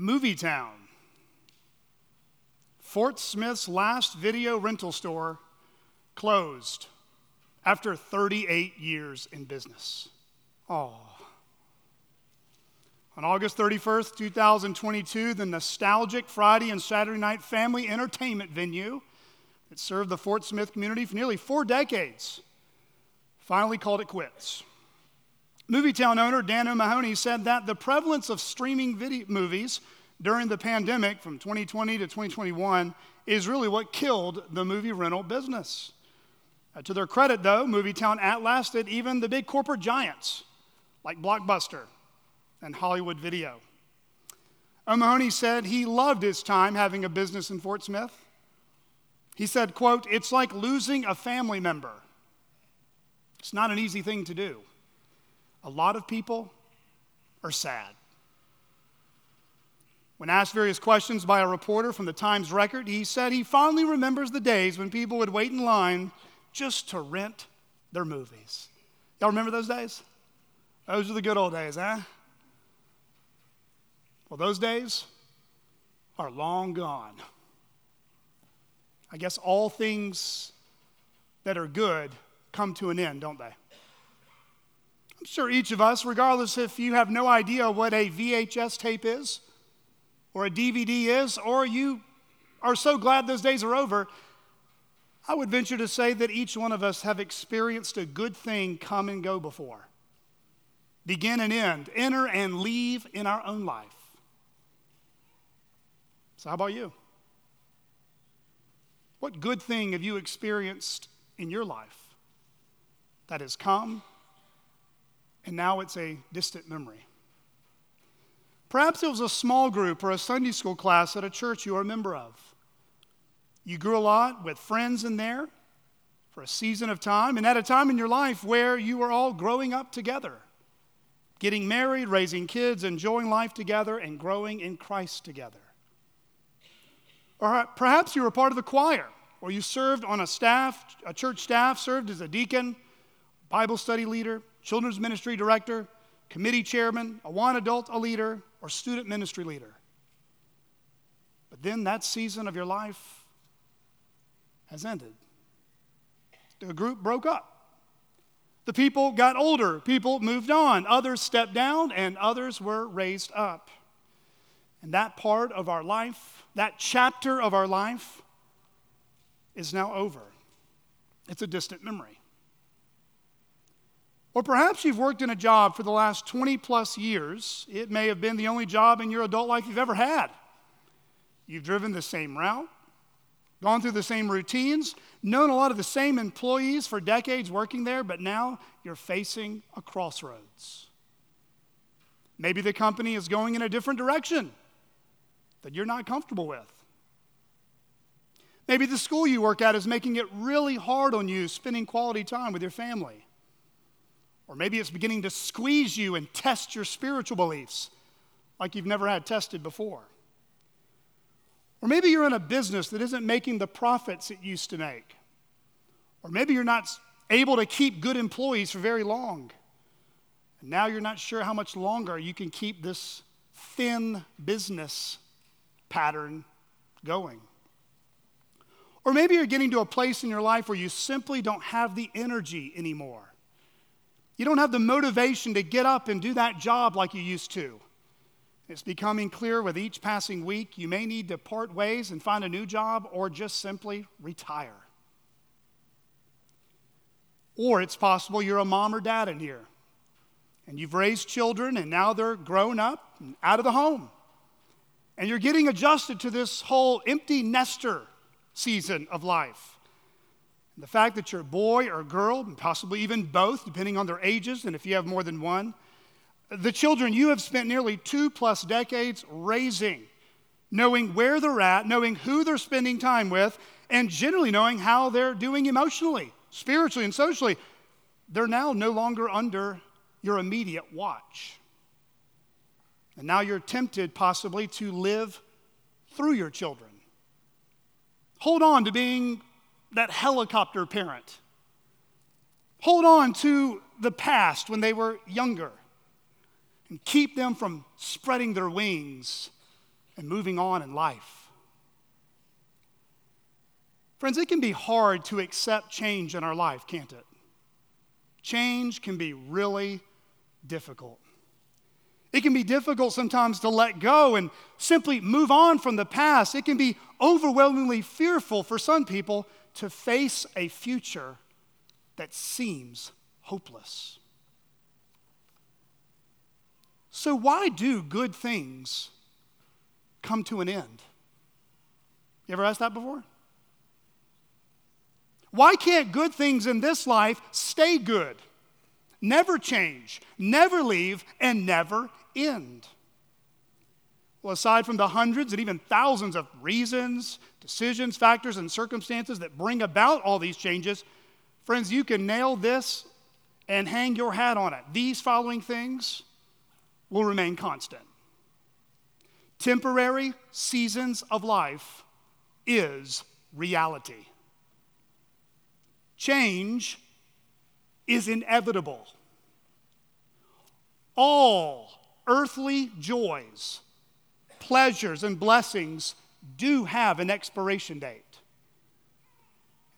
Movie Town. Fort Smith's last video rental store closed after 38 years in business. Oh. On August 31st, 2022, the nostalgic Friday and Saturday night family entertainment venue that served the Fort Smith community for nearly four decades finally called it quits. Movietown owner Dan O'Mahony said that the prevalence of streaming video movies during the pandemic from 2020 to 2021 is really what killed the movie rental business. Uh, to their credit, though, Movietown outlasted even the big corporate giants like Blockbuster and Hollywood Video. O'Mahony said he loved his time having a business in Fort Smith. He said, quote, it's like losing a family member. It's not an easy thing to do. A lot of people are sad. When asked various questions by a reporter from the Times Record, he said he fondly remembers the days when people would wait in line just to rent their movies. Y'all remember those days? Those are the good old days, huh? Well, those days are long gone. I guess all things that are good come to an end, don't they? I'm sure each of us, regardless if you have no idea what a VHS tape is, or a DVD is, or you are so glad those days are over, I would venture to say that each one of us have experienced a good thing come and go before. Begin and end, enter and leave in our own life. So, how about you? What good thing have you experienced in your life that has come and now it's a distant memory? Perhaps it was a small group or a Sunday school class at a church you are a member of. You grew a lot with friends in there for a season of time, and at a time in your life where you were all growing up together, getting married, raising kids, enjoying life together, and growing in Christ together. Or perhaps you were part of the choir, or you served on a staff, a church staff, served as a deacon, Bible study leader, children's ministry director, committee chairman, a one adult, a leader, or student ministry leader. But then that season of your life has ended. The group broke up. The people got older, people moved on, others stepped down, and others were raised up. And that part of our life, that chapter of our life, is now over. It's a distant memory. Or perhaps you've worked in a job for the last 20 plus years. It may have been the only job in your adult life you've ever had. You've driven the same route, gone through the same routines, known a lot of the same employees for decades working there, but now you're facing a crossroads. Maybe the company is going in a different direction that you're not comfortable with. Maybe the school you work at is making it really hard on you spending quality time with your family. Or maybe it's beginning to squeeze you and test your spiritual beliefs like you've never had tested before. Or maybe you're in a business that isn't making the profits it used to make. Or maybe you're not able to keep good employees for very long. And now you're not sure how much longer you can keep this thin business pattern going. Or maybe you're getting to a place in your life where you simply don't have the energy anymore. You don't have the motivation to get up and do that job like you used to. It's becoming clear with each passing week you may need to part ways and find a new job or just simply retire. Or it's possible you're a mom or dad in here and you've raised children and now they're grown up and out of the home. And you're getting adjusted to this whole empty nester season of life. The fact that you're a boy or a girl, and possibly even both, depending on their ages and if you have more than one, the children you have spent nearly two plus decades raising, knowing where they're at, knowing who they're spending time with, and generally knowing how they're doing emotionally, spiritually, and socially, they're now no longer under your immediate watch. And now you're tempted possibly to live through your children. Hold on to being that helicopter parent. Hold on to the past when they were younger and keep them from spreading their wings and moving on in life. Friends, it can be hard to accept change in our life, can't it? Change can be really difficult. It can be difficult sometimes to let go and simply move on from the past. It can be overwhelmingly fearful for some people to face a future that seems hopeless. So, why do good things come to an end? You ever asked that before? Why can't good things in this life stay good, never change, never leave, and never end? Well, aside from the hundreds and even thousands of reasons, decisions, factors, and circumstances that bring about all these changes, friends, you can nail this and hang your hat on it. These following things will remain constant. Temporary seasons of life is reality. Change is inevitable. All earthly joys, pleasures, and blessings do have an expiration date.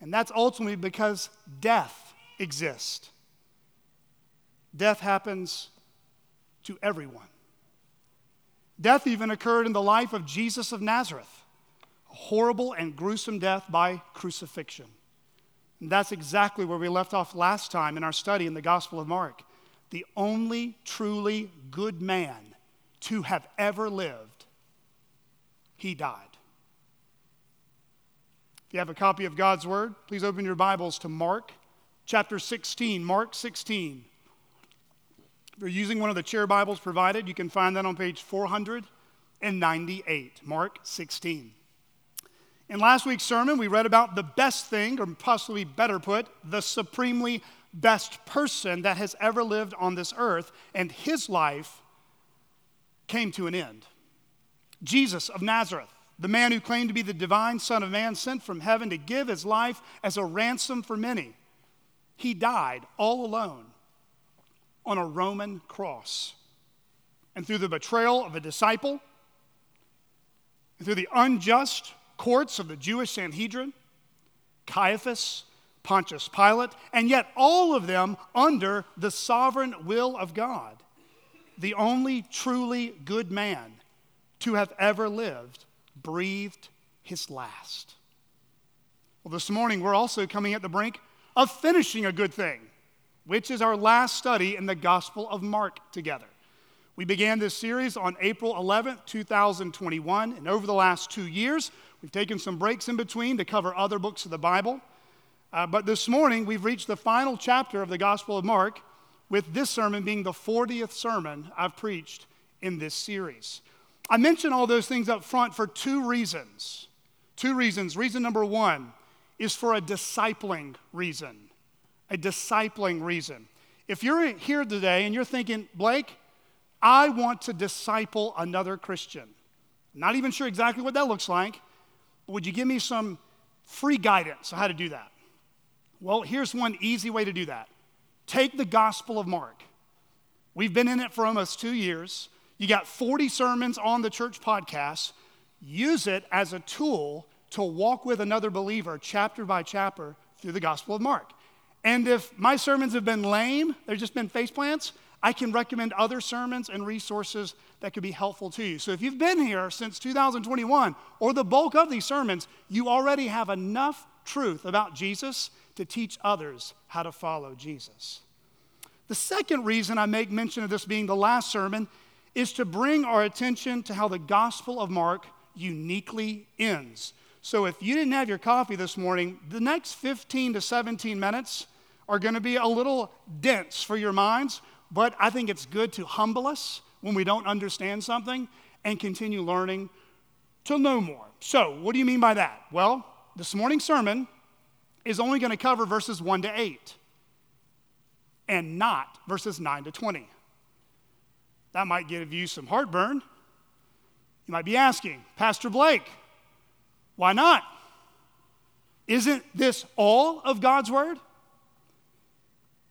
And that's ultimately because death exists. Death happens to everyone. Death even occurred in the life of Jesus of Nazareth, a horrible and gruesome death by crucifixion. And that's exactly where we left off last time in our study in the Gospel of Mark the only truly good man to have ever lived, he died. If you have a copy of God's Word, please open your Bibles to Mark chapter 16. Mark 16. If you're using one of the chair Bibles provided, you can find that on page 498, Mark 16. In last week's sermon, we read about the best thing, or possibly better put, the supremely best person that has ever lived on this earth, and his life came to an end. Jesus of Nazareth, the man who claimed to be the divine Son of Man, sent from heaven to give his life as a ransom for many. He died all alone on a Roman cross. And through the betrayal of a disciple, and through the unjust courts of the Jewish Sanhedrin, Caiaphas, Pontius Pilate, and yet all of them under the sovereign will of God, the only truly good man to have ever lived, breathed his last. Well, this morning we're also coming at the brink of finishing a good thing, which is our last study in the Gospel of Mark together. We began this series on April 11th, 2021, and over the last two years, we've taken some breaks in between to cover other books of the Bible. Uh, but this morning, we've reached the final chapter of the Gospel of Mark, with this sermon being the 40th sermon I've preached in this series. I mention all those things up front for two reasons. Two reasons. Reason number one is for a discipling reason. A discipling reason. If you're here today and you're thinking, Blake, I want to disciple another Christian, not even sure exactly what that looks like, but would you give me some free guidance on how to do that? Well, here's one easy way to do that take the Gospel of Mark. We've been in it for almost two years. You got 40 sermons on the church podcast. Use it as a tool to walk with another believer chapter by chapter through the Gospel of Mark. And if my sermons have been lame, they've just been face plants, I can recommend other sermons and resources that could be helpful to you. So if you've been here since 2021 or the bulk of these sermons, you already have enough truth about Jesus to teach others how to follow Jesus. The second reason I make mention of this being the last sermon is to bring our attention to how the Gospel of Mark uniquely ends. So if you didn't have your coffee this morning, the next 15 to 17 minutes are going to be a little dense for your minds, but I think it's good to humble us when we don't understand something and continue learning to know more. So, what do you mean by that? Well, this morning's sermon is only going to cover verses 1 to 8 and not verses 9 to 20. That might give you some heartburn. You might be asking, Pastor Blake, why not? Isn't this all of God's Word?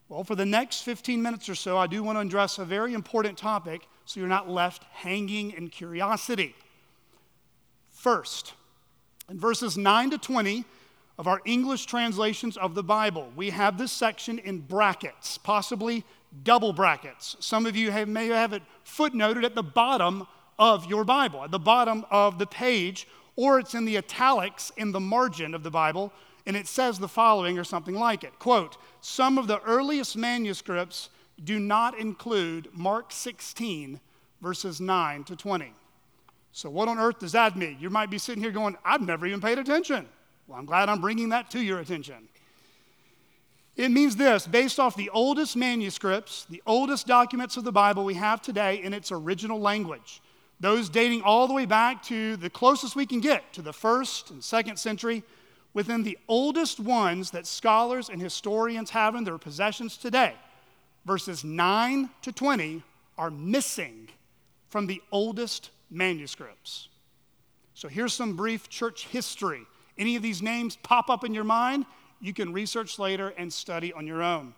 Well, for the next 15 minutes or so, I do want to address a very important topic so you're not left hanging in curiosity. First, in verses 9 to 20 of our English translations of the Bible, we have this section in brackets, possibly double brackets. Some of you have, may have it footnoted at the bottom of your Bible, at the bottom of the page, or it's in the italics in the margin of the Bible, and it says the following or something like it. Quote, some of the earliest manuscripts do not include Mark 16, verses 9 to 20. So, what on earth does that mean? You might be sitting here going, I've never even paid attention. Well, I'm glad I'm bringing that to your attention. It means this based off the oldest manuscripts, the oldest documents of the Bible we have today in its original language, those dating all the way back to the closest we can get to the first and second century, within the oldest ones that scholars and historians have in their possessions today, verses 9 to 20 are missing from the oldest manuscripts. So here's some brief church history. Any of these names pop up in your mind, you can research later and study on your own.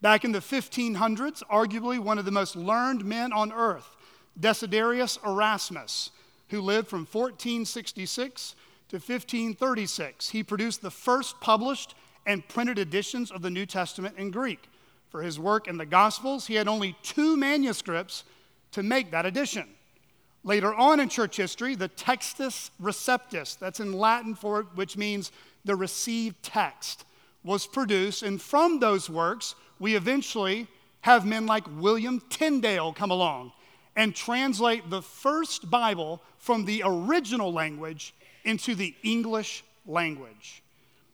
Back in the 1500s, arguably one of the most learned men on earth, Desiderius Erasmus, who lived from 1466 to 1536, he produced the first published and printed editions of the New Testament in Greek. For his work in the Gospels, he had only two manuscripts to make that edition. Later on in church history, the Textus Receptus, that's in Latin for which means the received text, was produced. And from those works, we eventually have men like William Tyndale come along and translate the first Bible from the original language into the English language.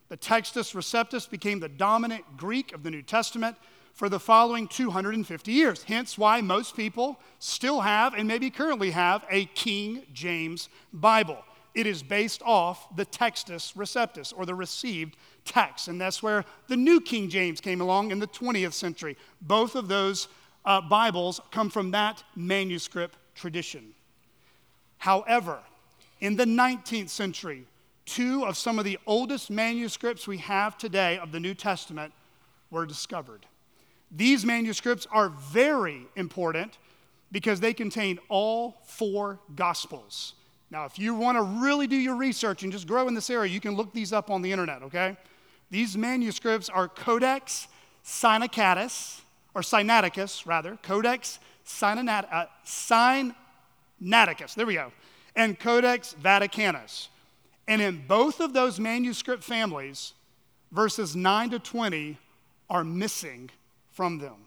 The Textus Receptus became the dominant Greek of the New Testament for the following 250 years. Hence, why most people still have and maybe currently have a King James Bible. It is based off the Textus Receptus, or the received text. And that's where the New King James came along in the 20th century. Both of those uh, Bibles come from that manuscript tradition. However, in the 19th century, two of some of the oldest manuscripts we have today of the New Testament were discovered. These manuscripts are very important because they contain all four gospels. Now, if you want to really do your research and just grow in this area, you can look these up on the internet, okay? These manuscripts are Codex Sinaiticus, or Sinaiticus, rather, Codex Sinaiticus, uh, Sinaiticus, there we go, and Codex Vaticanus. And in both of those manuscript families, verses 9 to 20 are missing from them.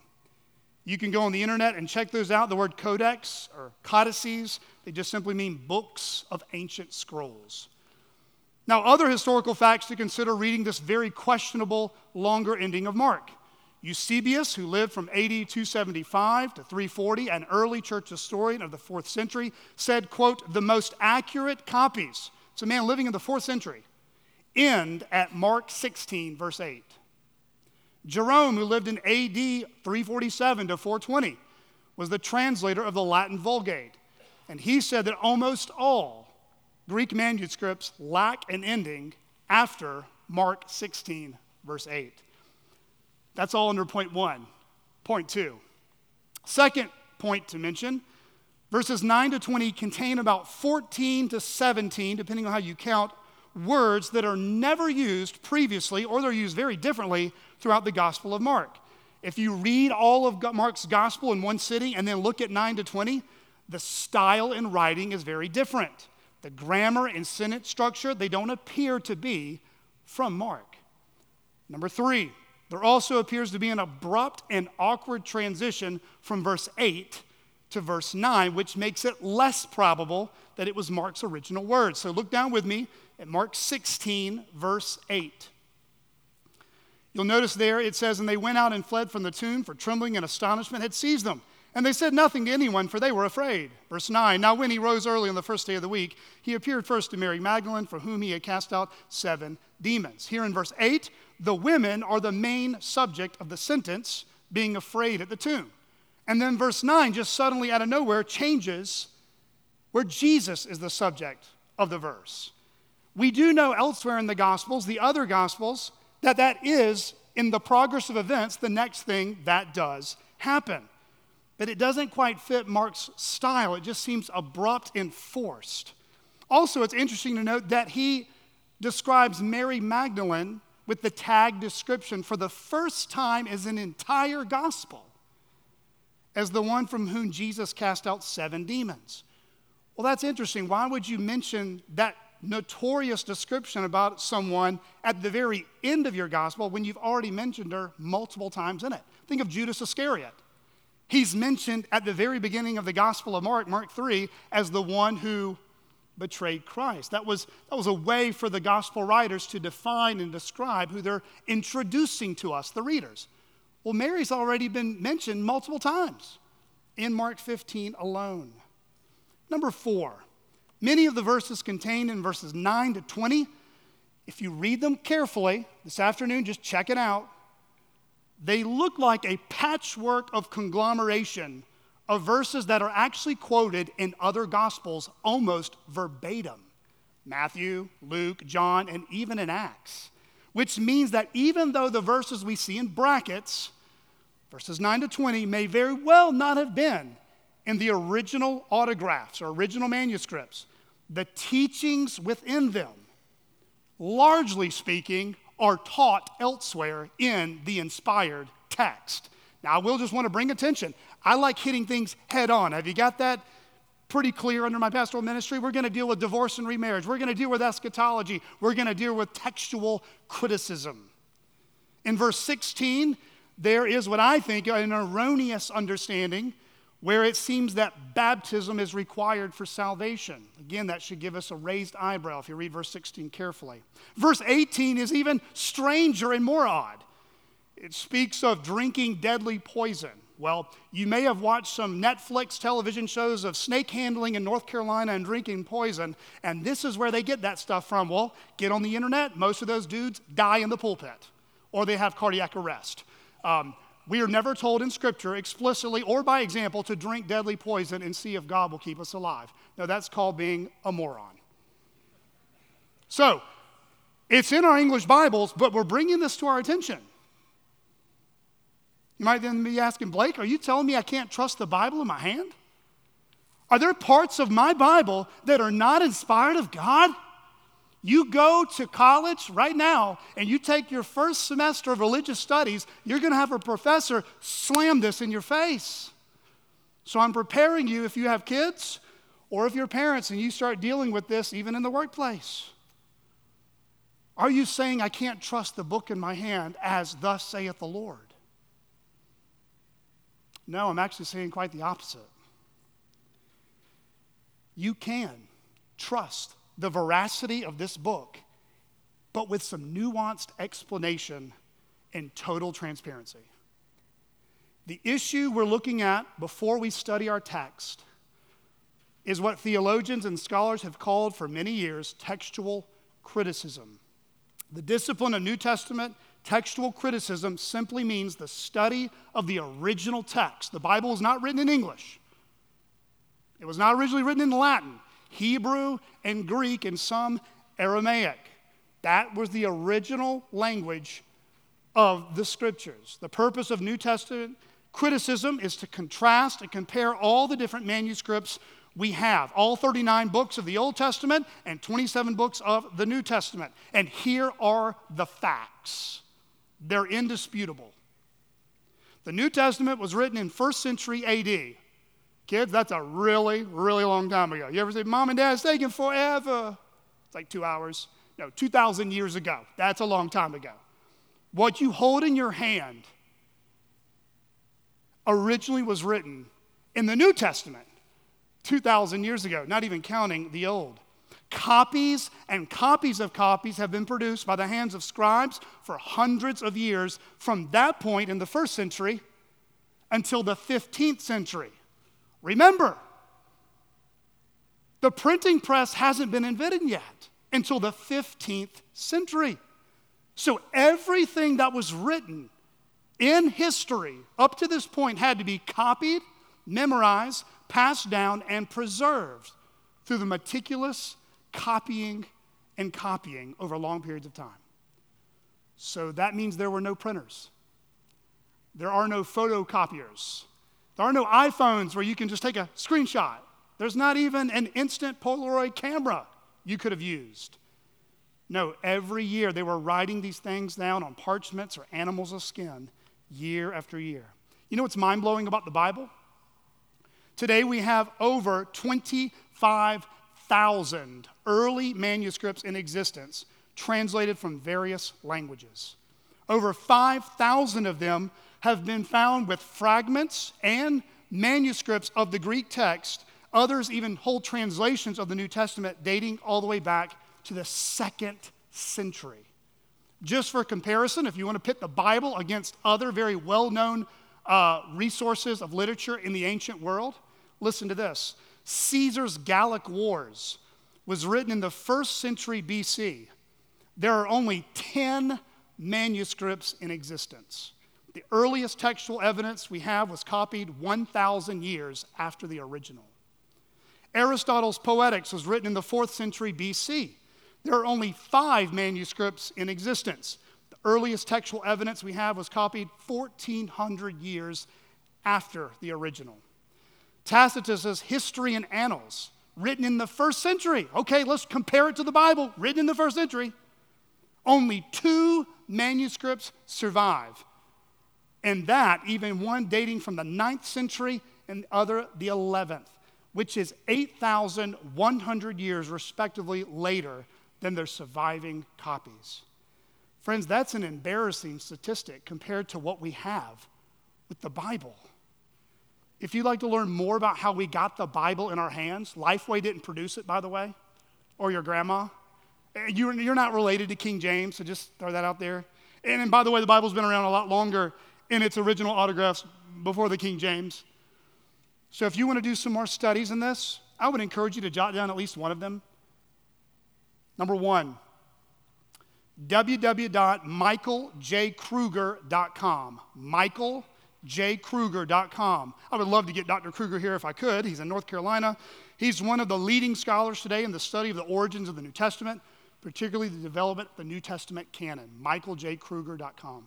You can go on the internet and check those out. The word codex or codices, they just simply mean books of ancient scrolls. Now, other historical facts to consider reading this very questionable longer ending of Mark. Eusebius, who lived from AD 275 to 340, an early church historian of the fourth century, said, quote, the most accurate copies, it's a man living in the fourth century, end at Mark 16, verse 8. Jerome, who lived in AD 347 to 420, was the translator of the Latin Vulgate. And he said that almost all Greek manuscripts lack an ending after Mark 16, verse 8. That's all under point one. Point two. Second point to mention verses 9 to 20 contain about 14 to 17, depending on how you count, words that are never used previously or they're used very differently throughout the Gospel of Mark. If you read all of Mark's Gospel in one sitting and then look at 9 to 20, the style in writing is very different. The grammar and sentence structure, they don't appear to be from Mark. Number three, there also appears to be an abrupt and awkward transition from verse 8 to verse 9, which makes it less probable that it was Mark's original words. So look down with me at Mark 16, verse 8. You'll notice there it says, And they went out and fled from the tomb, for trembling and astonishment had seized them. And they said nothing to anyone, for they were afraid. Verse 9 Now, when he rose early on the first day of the week, he appeared first to Mary Magdalene, for whom he had cast out seven demons. Here in verse 8, the women are the main subject of the sentence, being afraid at the tomb. And then verse 9 just suddenly out of nowhere changes where Jesus is the subject of the verse. We do know elsewhere in the Gospels, the other Gospels, that that is, in the progress of events, the next thing that does happen. But it doesn't quite fit Mark's style. It just seems abrupt and forced. Also, it's interesting to note that he describes Mary Magdalene with the tag description for the first time as an entire gospel as the one from whom Jesus cast out seven demons. Well, that's interesting. Why would you mention that notorious description about someone at the very end of your gospel when you've already mentioned her multiple times in it? Think of Judas Iscariot. He's mentioned at the very beginning of the Gospel of Mark, Mark 3, as the one who betrayed Christ. That was, that was a way for the gospel writers to define and describe who they're introducing to us, the readers. Well, Mary's already been mentioned multiple times in Mark 15 alone. Number four, many of the verses contained in verses 9 to 20, if you read them carefully this afternoon, just check it out. They look like a patchwork of conglomeration of verses that are actually quoted in other gospels almost verbatim Matthew, Luke, John, and even in Acts. Which means that even though the verses we see in brackets, verses 9 to 20, may very well not have been in the original autographs or original manuscripts, the teachings within them, largely speaking, are taught elsewhere in the inspired text. Now, I will just want to bring attention. I like hitting things head on. Have you got that pretty clear under my pastoral ministry? We're going to deal with divorce and remarriage. We're going to deal with eschatology. We're going to deal with textual criticism. In verse 16, there is what I think an erroneous understanding where it seems that baptism is required for salvation. Again, that should give us a raised eyebrow if you read verse 16 carefully. Verse 18 is even stranger and more odd. It speaks of drinking deadly poison. Well, you may have watched some Netflix television shows of snake handling in North Carolina and drinking poison, and this is where they get that stuff from. Well, get on the internet. Most of those dudes die in the pulpit or they have cardiac arrest. Um, we are never told in Scripture explicitly or by example to drink deadly poison and see if God will keep us alive. No, that's called being a moron. So, it's in our English Bibles, but we're bringing this to our attention. You might then be asking, Blake, are you telling me I can't trust the Bible in my hand? Are there parts of my Bible that are not inspired of God? You go to college right now and you take your first semester of religious studies, you're going to have a professor slam this in your face. So I'm preparing you if you have kids or if you're parents and you start dealing with this even in the workplace. Are you saying, I can't trust the book in my hand as thus saith the Lord? No, I'm actually saying quite the opposite. You can trust the veracity of this book, but with some nuanced explanation and total transparency. The issue we're looking at before we study our text is what theologians and scholars have called for many years textual criticism. The discipline of New Testament Textual criticism simply means the study of the original text. The Bible is not written in English, it was not originally written in Latin, Hebrew, and Greek, and some Aramaic. That was the original language of the scriptures. The purpose of New Testament criticism is to contrast and compare all the different manuscripts we have all 39 books of the Old Testament and 27 books of the New Testament. And here are the facts. They're indisputable. The New Testament was written in first century AD. Kids, that's a really, really long time ago. You ever say, Mom and Dad, it's taking forever? It's like two hours. No, 2,000 years ago. That's a long time ago. What you hold in your hand originally was written in the New Testament 2,000 years ago, not even counting the Old. Copies and copies of copies have been produced by the hands of scribes for hundreds of years from that point in the first century until the 15th century. Remember, the printing press hasn't been invented yet until the 15th century. So everything that was written in history up to this point had to be copied, memorized, passed down, and preserved through the meticulous copying and copying over long periods of time. So that means there were no printers. There are no photocopiers. There are no iPhones where you can just take a screenshot. There's not even an instant Polaroid camera you could have used. No, every year they were writing these things down on parchments or animals of skin, year after year. You know what's mind blowing about the Bible? Today we have over 25,000 early manuscripts in existence translated from various languages. Over 5,000 of them have been found with fragments and manuscripts of the Greek text. Others even hold translations of the New Testament dating all the way back to the second century. Just for comparison, if you want to pit the Bible against other very well known uh, resources of literature in the ancient world, listen to this Caesar's Gallic Wars was written in the first century BC. There are only 10 manuscripts in existence. The earliest textual evidence we have was copied 1,000 years after the original. Aristotle's Poetics was written in the fourth century BC. There are only five manuscripts in existence. The earliest textual evidence we have was copied 1,400 years after the original. Tacitus's History and Annals, written in the first century. Okay, let's compare it to the Bible, written in the first century. Only two manuscripts survive. And that, even one dating from the 9th century and the other the 11th, which is 8,100 years, respectively, later than their surviving copies. Friends, that's an embarrassing statistic compared to what we have with the Bible. If you'd like to learn more about how we got the Bible in our hands, Lifeway didn't produce it, by the way, or your grandma. Eh, you're not related to King James, so just throw that out there. And, and by the way, the Bible's been around a lot longer in its original autographs before the King James. So if you want to do some more studies in this, I would encourage you to jot down at least one of them. Number one, www.michaeljkruger.com. michaeljkruger.com. I would love to get Dr. Kruger here if I could. He's in North Carolina. He's one of the leading scholars today in the study of the origins of the New Testament, particularly the development of the New Testament canon. michaeljkruger.com.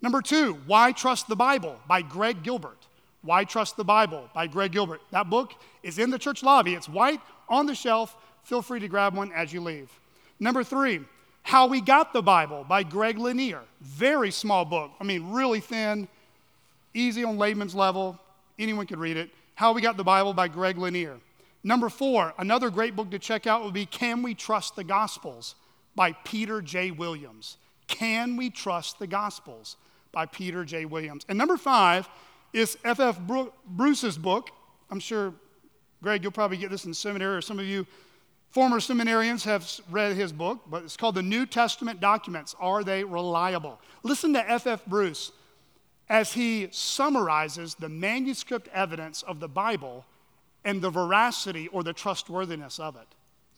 Number two, Why Trust the Bible by Greg Gilbert. Why Trust the Bible by Greg Gilbert. That book is in the church lobby. It's white on the shelf. Feel free to grab one as you leave. Number three, How We Got the Bible by Greg Lanier. Very small book. I mean, really thin, easy on layman's level. Anyone could read it. How We Got the Bible by Greg Lanier. Number four, another great book to check out would be Can We Trust the Gospels by Peter J. Williams. Can We Trust the Gospels by Peter J. Williams. And number five is F.F. Bruce's book. I'm sure, Greg, you'll probably get this in seminary, or some of you Former seminarians have read his book, but it's called The New Testament Documents. Are they reliable? Listen to F.F. Bruce as he summarizes the manuscript evidence of the Bible and the veracity or the trustworthiness of it.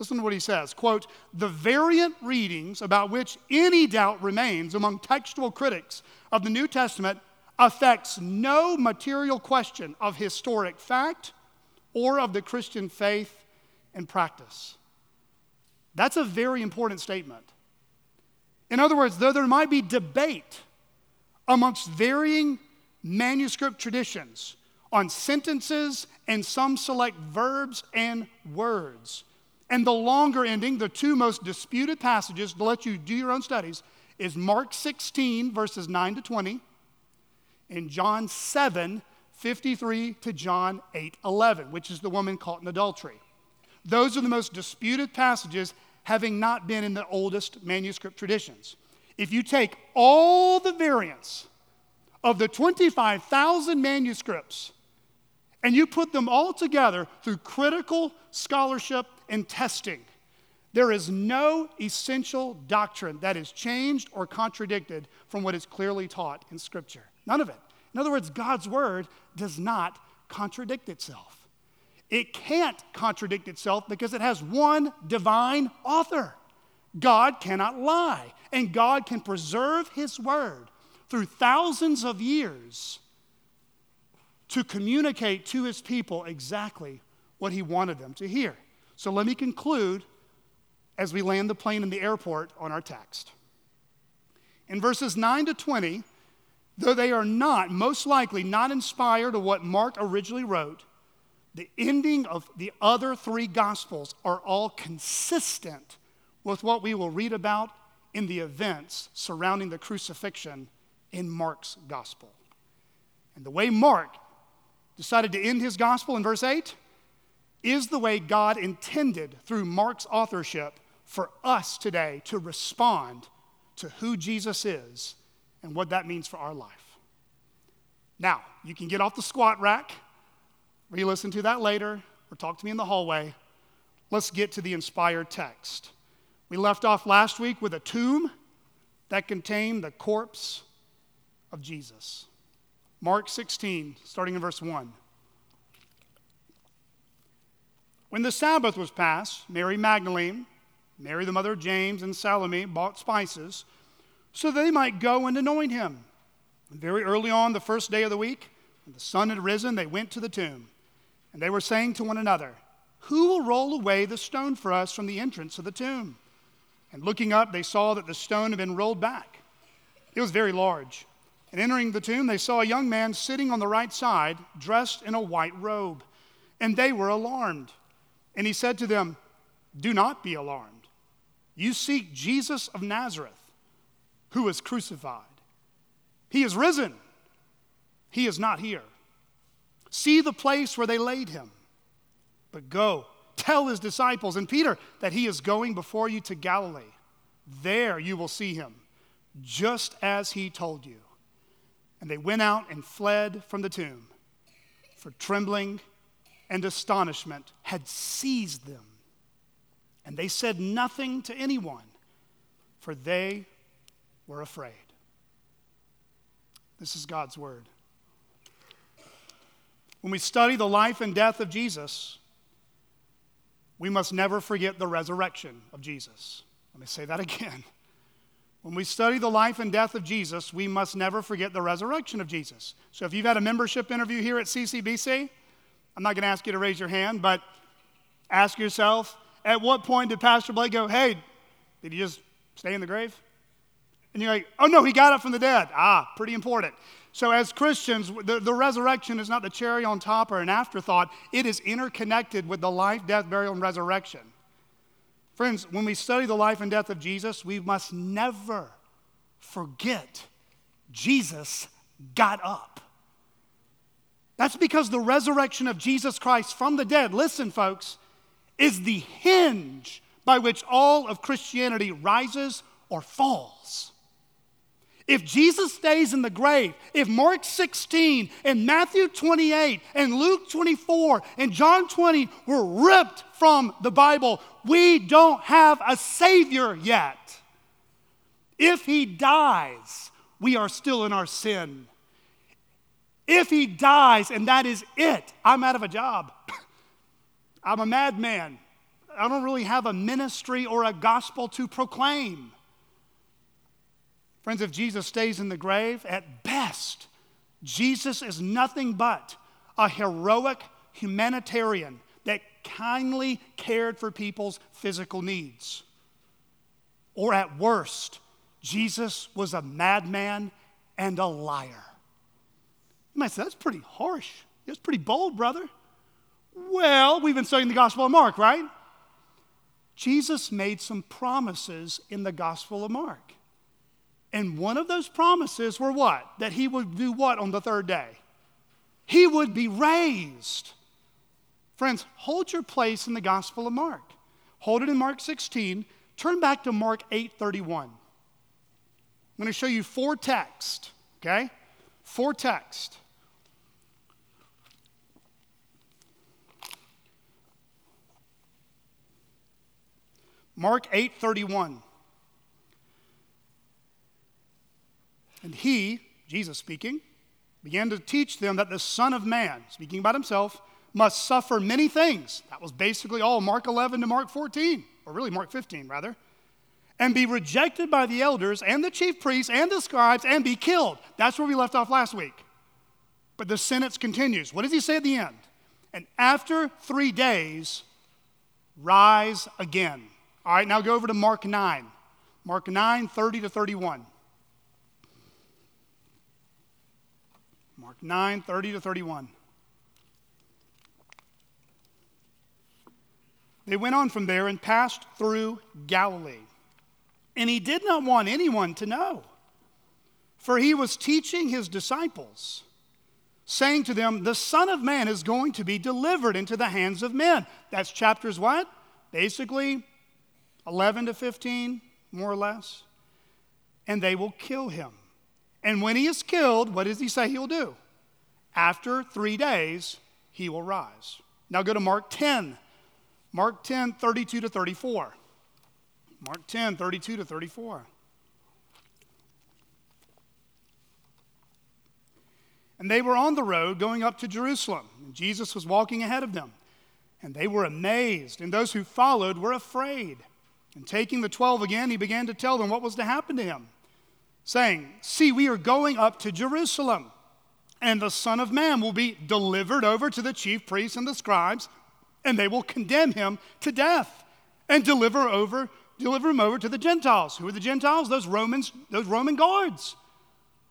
Listen to what he says quote, the variant readings about which any doubt remains among textual critics of the New Testament affects no material question of historic fact or of the Christian faith and practice. That's a very important statement. In other words, though there might be debate amongst varying manuscript traditions on sentences and some select verbs and words, and the longer ending, the two most disputed passages to let you do your own studies, is Mark 16, verses 9 to 20, and John 7, 53 to John 8, 11, which is the woman caught in adultery. Those are the most disputed passages, having not been in the oldest manuscript traditions. If you take all the variants of the 25,000 manuscripts and you put them all together through critical scholarship and testing, there is no essential doctrine that is changed or contradicted from what is clearly taught in Scripture. None of it. In other words, God's Word does not contradict itself. It can't contradict itself because it has one divine author. God cannot lie, and God can preserve His word through thousands of years to communicate to His people exactly what He wanted them to hear. So let me conclude as we land the plane in the airport on our text. In verses 9 to 20, though they are not, most likely, not inspired of what Mark originally wrote, the ending of the other three Gospels are all consistent with what we will read about in the events surrounding the crucifixion in Mark's Gospel. And the way Mark decided to end his Gospel in verse 8 is the way God intended through Mark's authorship for us today to respond to who Jesus is and what that means for our life. Now, you can get off the squat rack, re listen to that later, or talk to me in the hallway. Let's get to the inspired text. We left off last week with a tomb that contained the corpse of Jesus. Mark 16, starting in verse 1. When the Sabbath was passed, Mary Magdalene, Mary the mother of James, and Salome bought spices so that they might go and anoint him. And very early on, the first day of the week, when the sun had risen, they went to the tomb. And they were saying to one another, Who will roll away the stone for us from the entrance of the tomb? And looking up, they saw that the stone had been rolled back. It was very large. And entering the tomb, they saw a young man sitting on the right side, dressed in a white robe. And they were alarmed. And he said to them, Do not be alarmed. You seek Jesus of Nazareth, who was crucified. He is risen. He is not here. See the place where they laid him. But go, tell his disciples and Peter that he is going before you to Galilee. There you will see him, just as he told you. And they went out and fled from the tomb, for trembling and astonishment had seized them. And they said nothing to anyone, for they were afraid. This is God's word. When we study the life and death of Jesus, we must never forget the resurrection of Jesus. Let me say that again. When we study the life and death of Jesus, we must never forget the resurrection of Jesus. So if you've had a membership interview here at CCBC, I'm not going to ask you to raise your hand, but ask yourself at what point did Pastor Blake go, hey, did he just stay in the grave? And you're like, oh no, he got up from the dead. Ah, pretty important. So, as Christians, the, the resurrection is not the cherry on top or an afterthought, it is interconnected with the life, death, burial, and resurrection. Friends, when we study the life and death of Jesus, we must never forget Jesus got up. That's because the resurrection of Jesus Christ from the dead, listen, folks, is the hinge by which all of Christianity rises or falls. If Jesus stays in the grave, if Mark 16 and Matthew 28 and Luke 24 and John 20 were ripped from the Bible, we don't have a Savior yet. If He dies, we are still in our sin. If he dies and that is it, I'm out of a job. I'm a madman. I don't really have a ministry or a gospel to proclaim. Friends, if Jesus stays in the grave, at best, Jesus is nothing but a heroic humanitarian that kindly cared for people's physical needs. Or at worst, Jesus was a madman and a liar. You might say, that's pretty harsh. That's pretty bold, brother. Well, we've been studying the Gospel of Mark, right? Jesus made some promises in the Gospel of Mark. And one of those promises were what? That he would do what on the third day? He would be raised. Friends, hold your place in the Gospel of Mark. Hold it in Mark 16. Turn back to Mark 8:31. I'm going to show you four texts, okay? Four texts. Mark 8:31. And he, Jesus speaking, began to teach them that the Son of Man, speaking about himself, must suffer many things. That was basically all Mark 11 to Mark 14, or really Mark 15, rather, and be rejected by the elders and the chief priests and the scribes and be killed. That's where we left off last week. But the sentence continues. What does he say at the end? And after three days, rise again. All right, now go over to Mark 9. Mark 9, 30 to 31. Mark 9, 30 to 31. They went on from there and passed through Galilee. And he did not want anyone to know, for he was teaching his disciples, saying to them, The Son of Man is going to be delivered into the hands of men. That's chapters what? Basically 11 to 15, more or less. And they will kill him. And when he is killed, what does he say he'll do? After three days, he will rise. Now go to Mark 10. Mark 10, 32 to 34. Mark 10, 32 to 34. And they were on the road going up to Jerusalem, and Jesus was walking ahead of them. And they were amazed, and those who followed were afraid. And taking the twelve again, he began to tell them what was to happen to him, saying, See, we are going up to Jerusalem, and the Son of Man will be delivered over to the chief priests and the scribes, and they will condemn him to death and deliver over deliver him over to the Gentiles. Who are the Gentiles? Those Romans, those Roman guards.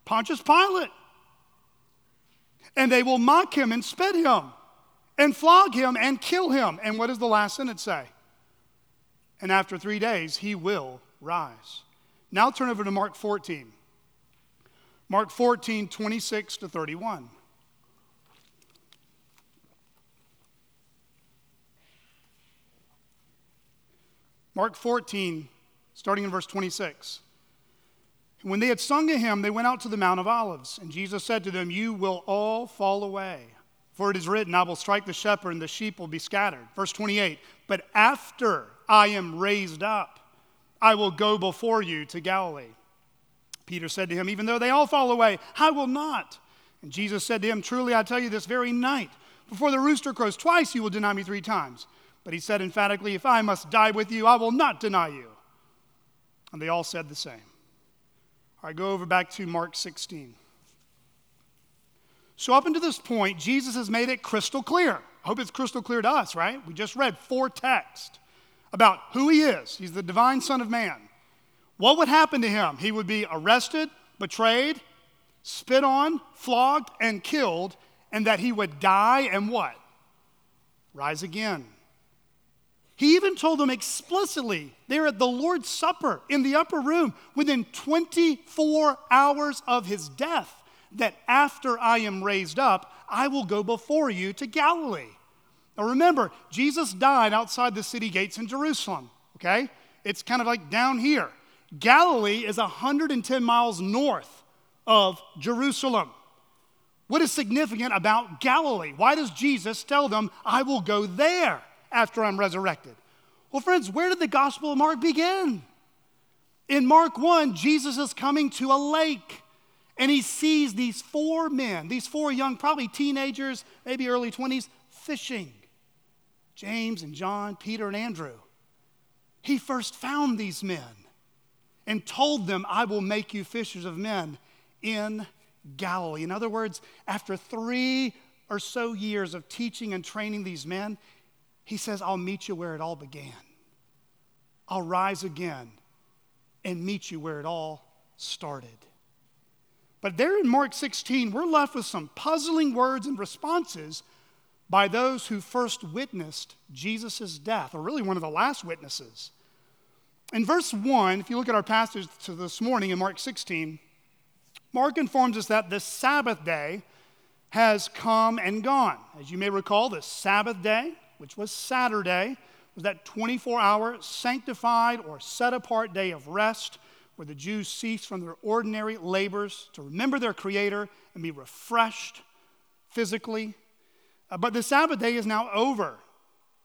Pontius Pilate. And they will mock him and spit him and flog him and kill him. And what does the last sentence say? And after three days, he will rise. Now turn over to Mark 14. Mark 14, 26 to 31. Mark 14, starting in verse 26. When they had sung a hymn, they went out to the Mount of Olives. And Jesus said to them, You will all fall away. For it is written, I will strike the shepherd, and the sheep will be scattered. Verse 28 But after I am raised up, I will go before you to Galilee. Peter said to him, Even though they all fall away, I will not. And Jesus said to him, Truly I tell you, this very night, before the rooster crows twice, you will deny me three times. But he said emphatically, If I must die with you, I will not deny you. And they all said the same. All right, go over back to Mark 16. So, up until this point, Jesus has made it crystal clear. I hope it's crystal clear to us, right? We just read four texts about who he is. He's the divine Son of Man. What would happen to him? He would be arrested, betrayed, spit on, flogged, and killed, and that he would die and what? Rise again. He even told them explicitly there at the Lord's Supper in the upper room within 24 hours of his death that after I am raised up, I will go before you to Galilee. Now remember, Jesus died outside the city gates in Jerusalem, okay? It's kind of like down here. Galilee is 110 miles north of Jerusalem. What is significant about Galilee? Why does Jesus tell them, I will go there? after I'm resurrected? Well, friends, where did the Gospel of Mark begin? In Mark 1, Jesus is coming to a lake and he sees these four men, these four young, probably teenagers, maybe early 20s, fishing. James and John, Peter and Andrew. He first found these men and told them, I will make you fishers of men in Galilee. In other words, after three or so years of teaching and training these men, he says, I'll meet you where it all began. I'll rise again and meet you where it all started. But there in Mark 16, we're left with some puzzling words and responses by those who first witnessed Jesus' death, or really one of the last witnesses. In verse 1, if you look at our passage to this morning in Mark 16, Mark informs us that the Sabbath day has come and gone. As you may recall, the Sabbath day which was Saturday, was that 24 hour sanctified or set apart day of rest where the Jews ceased from their ordinary labors to remember their Creator and be refreshed physically. Uh, but the Sabbath day is now over.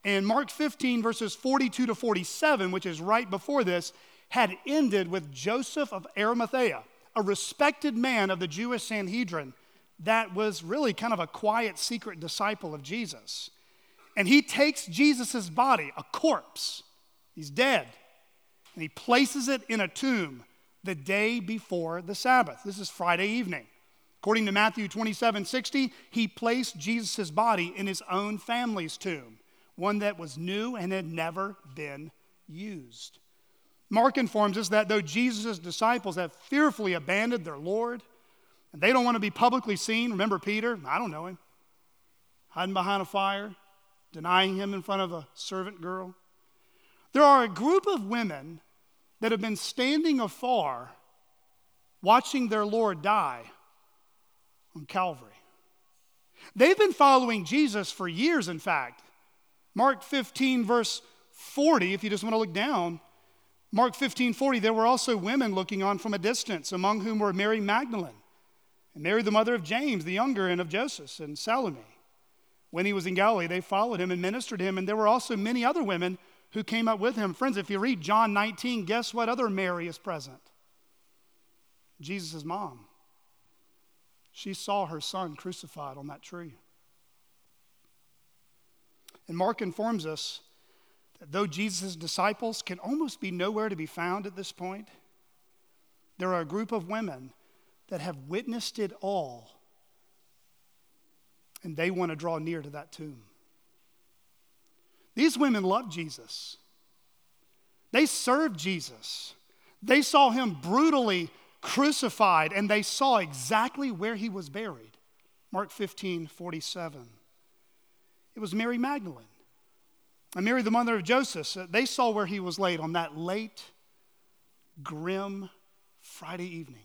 And Mark 15, verses 42 to 47, which is right before this, had ended with Joseph of Arimathea, a respected man of the Jewish Sanhedrin that was really kind of a quiet, secret disciple of Jesus. And he takes Jesus' body, a corpse, he's dead, and he places it in a tomb the day before the Sabbath. This is Friday evening. According to Matthew 27 60, he placed Jesus' body in his own family's tomb, one that was new and had never been used. Mark informs us that though Jesus' disciples have fearfully abandoned their Lord, and they don't want to be publicly seen, remember Peter? I don't know him. Hiding behind a fire, denying him in front of a servant girl. There are a group of women that have been standing afar watching their Lord die on Calvary. They've been following Jesus for years, in fact. Mark 15, verse 40, if you just want to look down, Mark 15, 40, there were also women looking on from a distance, among whom were Mary Magdalene, and Mary, the mother of James, the younger, and of Joseph, and Salome. When he was in Galilee, they followed him and ministered to him, and there were also many other women who came up with him. Friends, if you read John 19, guess what other Mary is present? Jesus' mom. She saw her son crucified on that tree. And Mark informs us that though Jesus' disciples can almost be nowhere to be found at this point, there are a group of women that have witnessed it all, and they want to draw near to that tomb. These women loved Jesus. They served Jesus. They saw him brutally crucified, and they saw exactly where he was buried. Mark 15, 47. It was Mary Magdalene. And Mary, the mother of Joseph, they saw where he was laid on that late, grim Friday evening.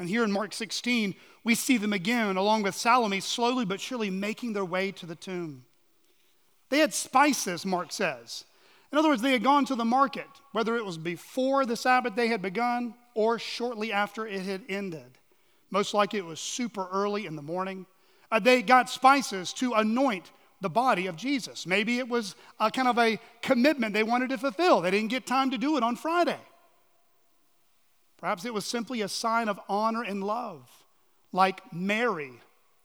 And here in Mark 16, we see them again, along with Salome, slowly but surely making their way to the tomb. They had spices, Mark says. In other words, they had gone to the market, whether it was before the Sabbath day had begun or shortly after it had ended. Most likely it was super early in the morning. Uh, they got spices to anoint the body of Jesus. Maybe it was a kind of a commitment they wanted to fulfill. They didn't get time to do it on Friday. Perhaps it was simply a sign of honor and love, like Mary,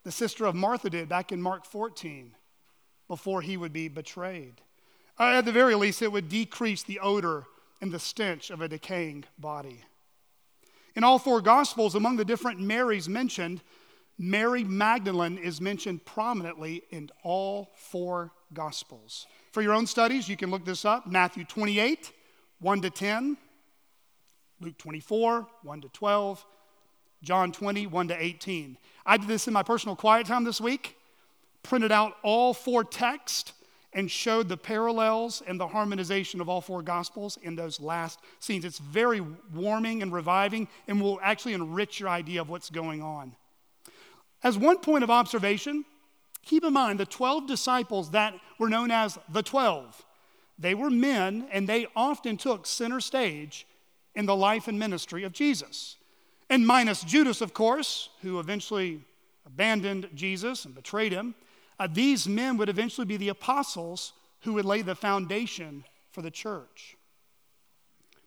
the sister of Martha, did back in Mark 14 before he would be betrayed. Uh, at the very least, it would decrease the odor and the stench of a decaying body. In all four Gospels, among the different Marys mentioned, Mary Magdalene is mentioned prominently in all four Gospels. For your own studies, you can look this up Matthew 28, 1 to 10, Luke 24, 1 to 12, John 20, 1 to 18. I did this in my personal quiet time this week printed out all four texts and showed the parallels and the harmonization of all four gospels in those last scenes. It's very warming and reviving and will actually enrich your idea of what's going on. As one point of observation, keep in mind the 12 disciples that were known as the 12. They were men and they often took center stage in the life and ministry of Jesus. And minus Judas, of course, who eventually abandoned Jesus and betrayed him. Uh, these men would eventually be the apostles who would lay the foundation for the church.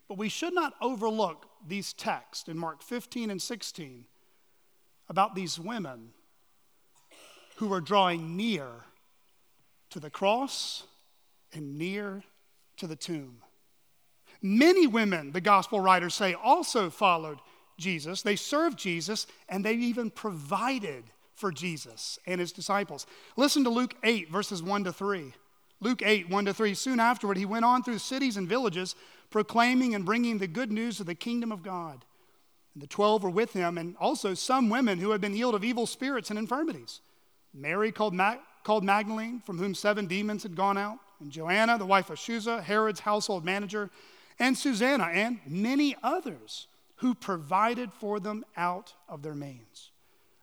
But we should not overlook these texts in Mark 15 and 16 about these women who were drawing near to the cross and near to the tomb. Many women, the gospel writers say, also followed Jesus. They served Jesus and they even provided for Jesus and his disciples. Listen to Luke 8, verses 1 to 3. Luke 8, 1 to 3. Soon afterward, he went on through cities and villages, proclaiming and bringing the good news of the kingdom of God. And the twelve were with him, and also some women who had been healed of evil spirits and infirmities. Mary, called, called Magdalene, from whom seven demons had gone out, and Joanna, the wife of Chuza, Herod's household manager, and Susanna, and many others who provided for them out of their means.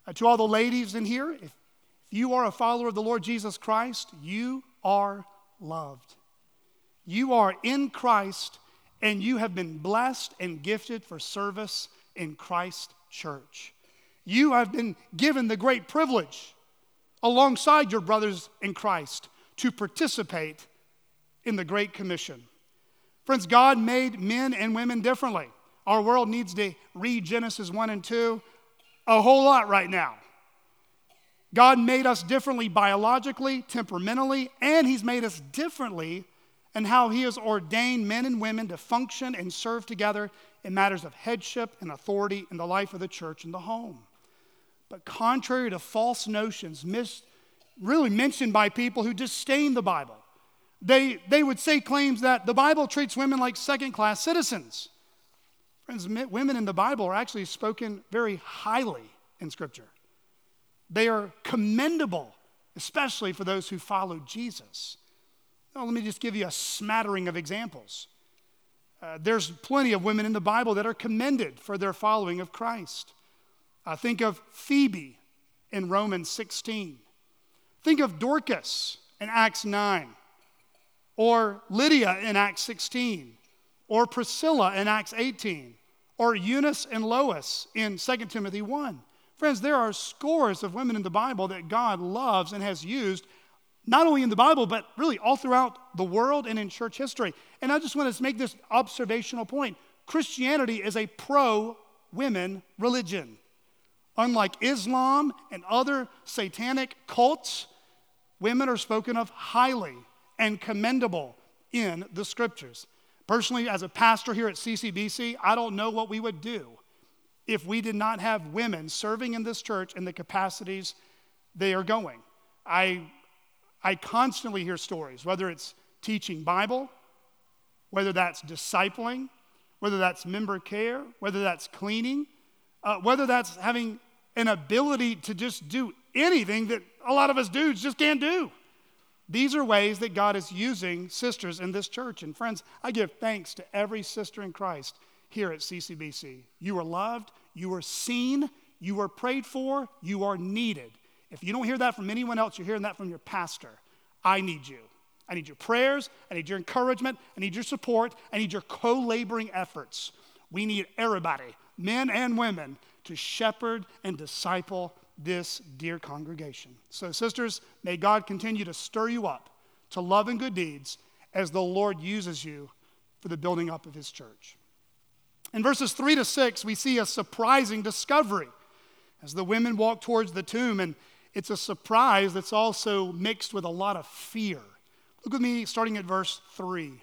Uh, to all the ladies in here, if you are a follower of the Lord Jesus Christ, you are loved. You are in Christ and you have been blessed and gifted for service in Christ church. You have been given the great privilege alongside your brothers in Christ to participate in the Great Commission. Friends, God made men and women differently. Our world needs to read Genesis 1 and 2 a whole lot right now. God made us differently biologically, temperamentally, and He's made us differently in how He has ordained men and women to function and serve together in matters of headship and authority in the life of the church and the home. But contrary to false notions, really mentioned by people who disdain the Bible, they, they would say claims that the Bible treats women like second class citizens. Friends, women in the Bible are actually spoken very highly in Scripture. They are commendable especially for those who follow Jesus. Now, let me just give you a smattering of examples. Uh, there's plenty of women in the Bible that are commended for their following of Christ. Uh, think of Phoebe in Romans 16. Think of Dorcas in Acts 9, or Lydia in Acts 16, or Priscilla in Acts 18, or Eunice and Lois in 2 Timothy 1. Friends, there are scores of women in the Bible that God loves and has used not only in the Bible, but really all throughout the world and in church history. And I just want to make this observational point Christianity is a pro women religion. Unlike Islam and other satanic cults, women are spoken of highly and commendable in the scriptures. Personally, as a pastor here at CCBC, I don't know what we would do if we did not have women serving in this church in the capacities they are going. I I constantly hear stories, whether it's teaching Bible, whether that's discipling, whether that's member care, whether that's cleaning, uh, whether that's having an ability to just do anything that a lot of us dudes just can't do. These are ways that God is using sisters in this church. And friends, I give thanks to every sister in Christ here at CCBC. You are loved, you are seen, you are prayed for, you are needed. If you don't hear that from anyone else, you're hearing that from your pastor. I need you. I need your prayers. I need your encouragement. I need your support. I need your co laboring efforts. We need everybody, men and women, to shepherd and disciple this dear congregation. So, sisters, may God continue to stir you up to love and good deeds as the Lord uses you for the building up of his church. In verses 3 to 6, we see a surprising discovery as the women walk towards the tomb and it's a surprise that's also mixed with a lot of fear. Look with me, starting at verse 3.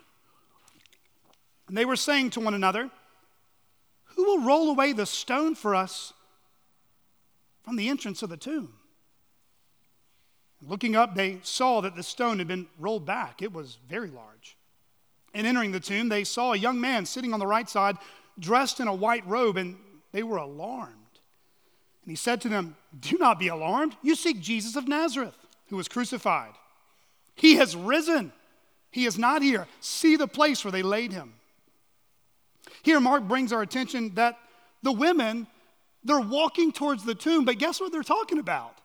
And they were saying to one another, Who will roll away the stone for us from the entrance of the tomb? Looking up, they saw that the stone had been rolled back. It was very large. And entering the tomb, they saw a young man sitting on the right side, dressed in a white robe, and they were alarmed. And he said to them, Do not be alarmed. You seek Jesus of Nazareth, who was crucified. He has risen. He is not here. See the place where they laid him. Here, Mark brings our attention that the women, they're walking towards the tomb, but guess what they're talking about?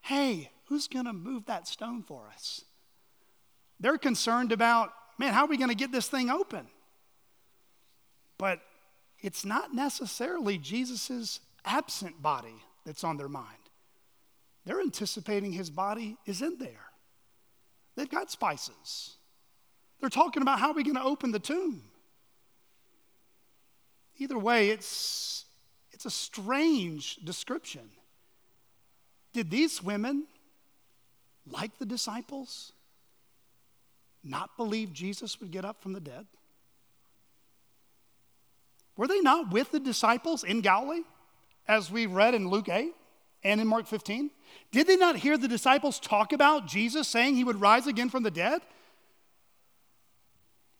Hey, who's going to move that stone for us? They're concerned about, man, how are we going to get this thing open? But it's not necessarily Jesus' absent body that's on their mind. They're anticipating his body is in there. They've got spices. They're talking about how are we going to open the tomb. Either way, it's, it's a strange description. Did these women, like the disciples, not believe Jesus would get up from the dead? Were they not with the disciples in Galilee? as we read in Luke 8 and in Mark 15? Did they not hear the disciples talk about Jesus saying he would rise again from the dead?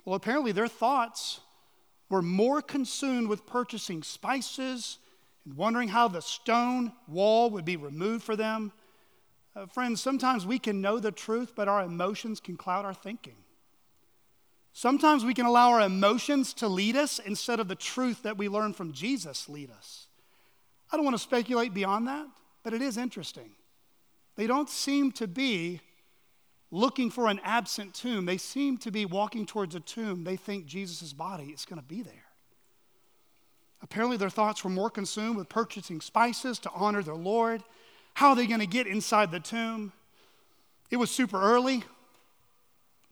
Well, apparently their thoughts were more consumed with purchasing spices and wondering how the stone wall would be removed for them. Uh, friends, sometimes we can know the truth, but our emotions can cloud our thinking. Sometimes we can allow our emotions to lead us instead of the truth that we learn from Jesus lead us. I don't want to speculate beyond that, but it is interesting. They don't seem to be looking for an absent tomb. They seem to be walking towards a tomb. They think Jesus' body is going to be there. Apparently, their thoughts were more consumed with purchasing spices to honor their Lord. How are they going to get inside the tomb? It was super early.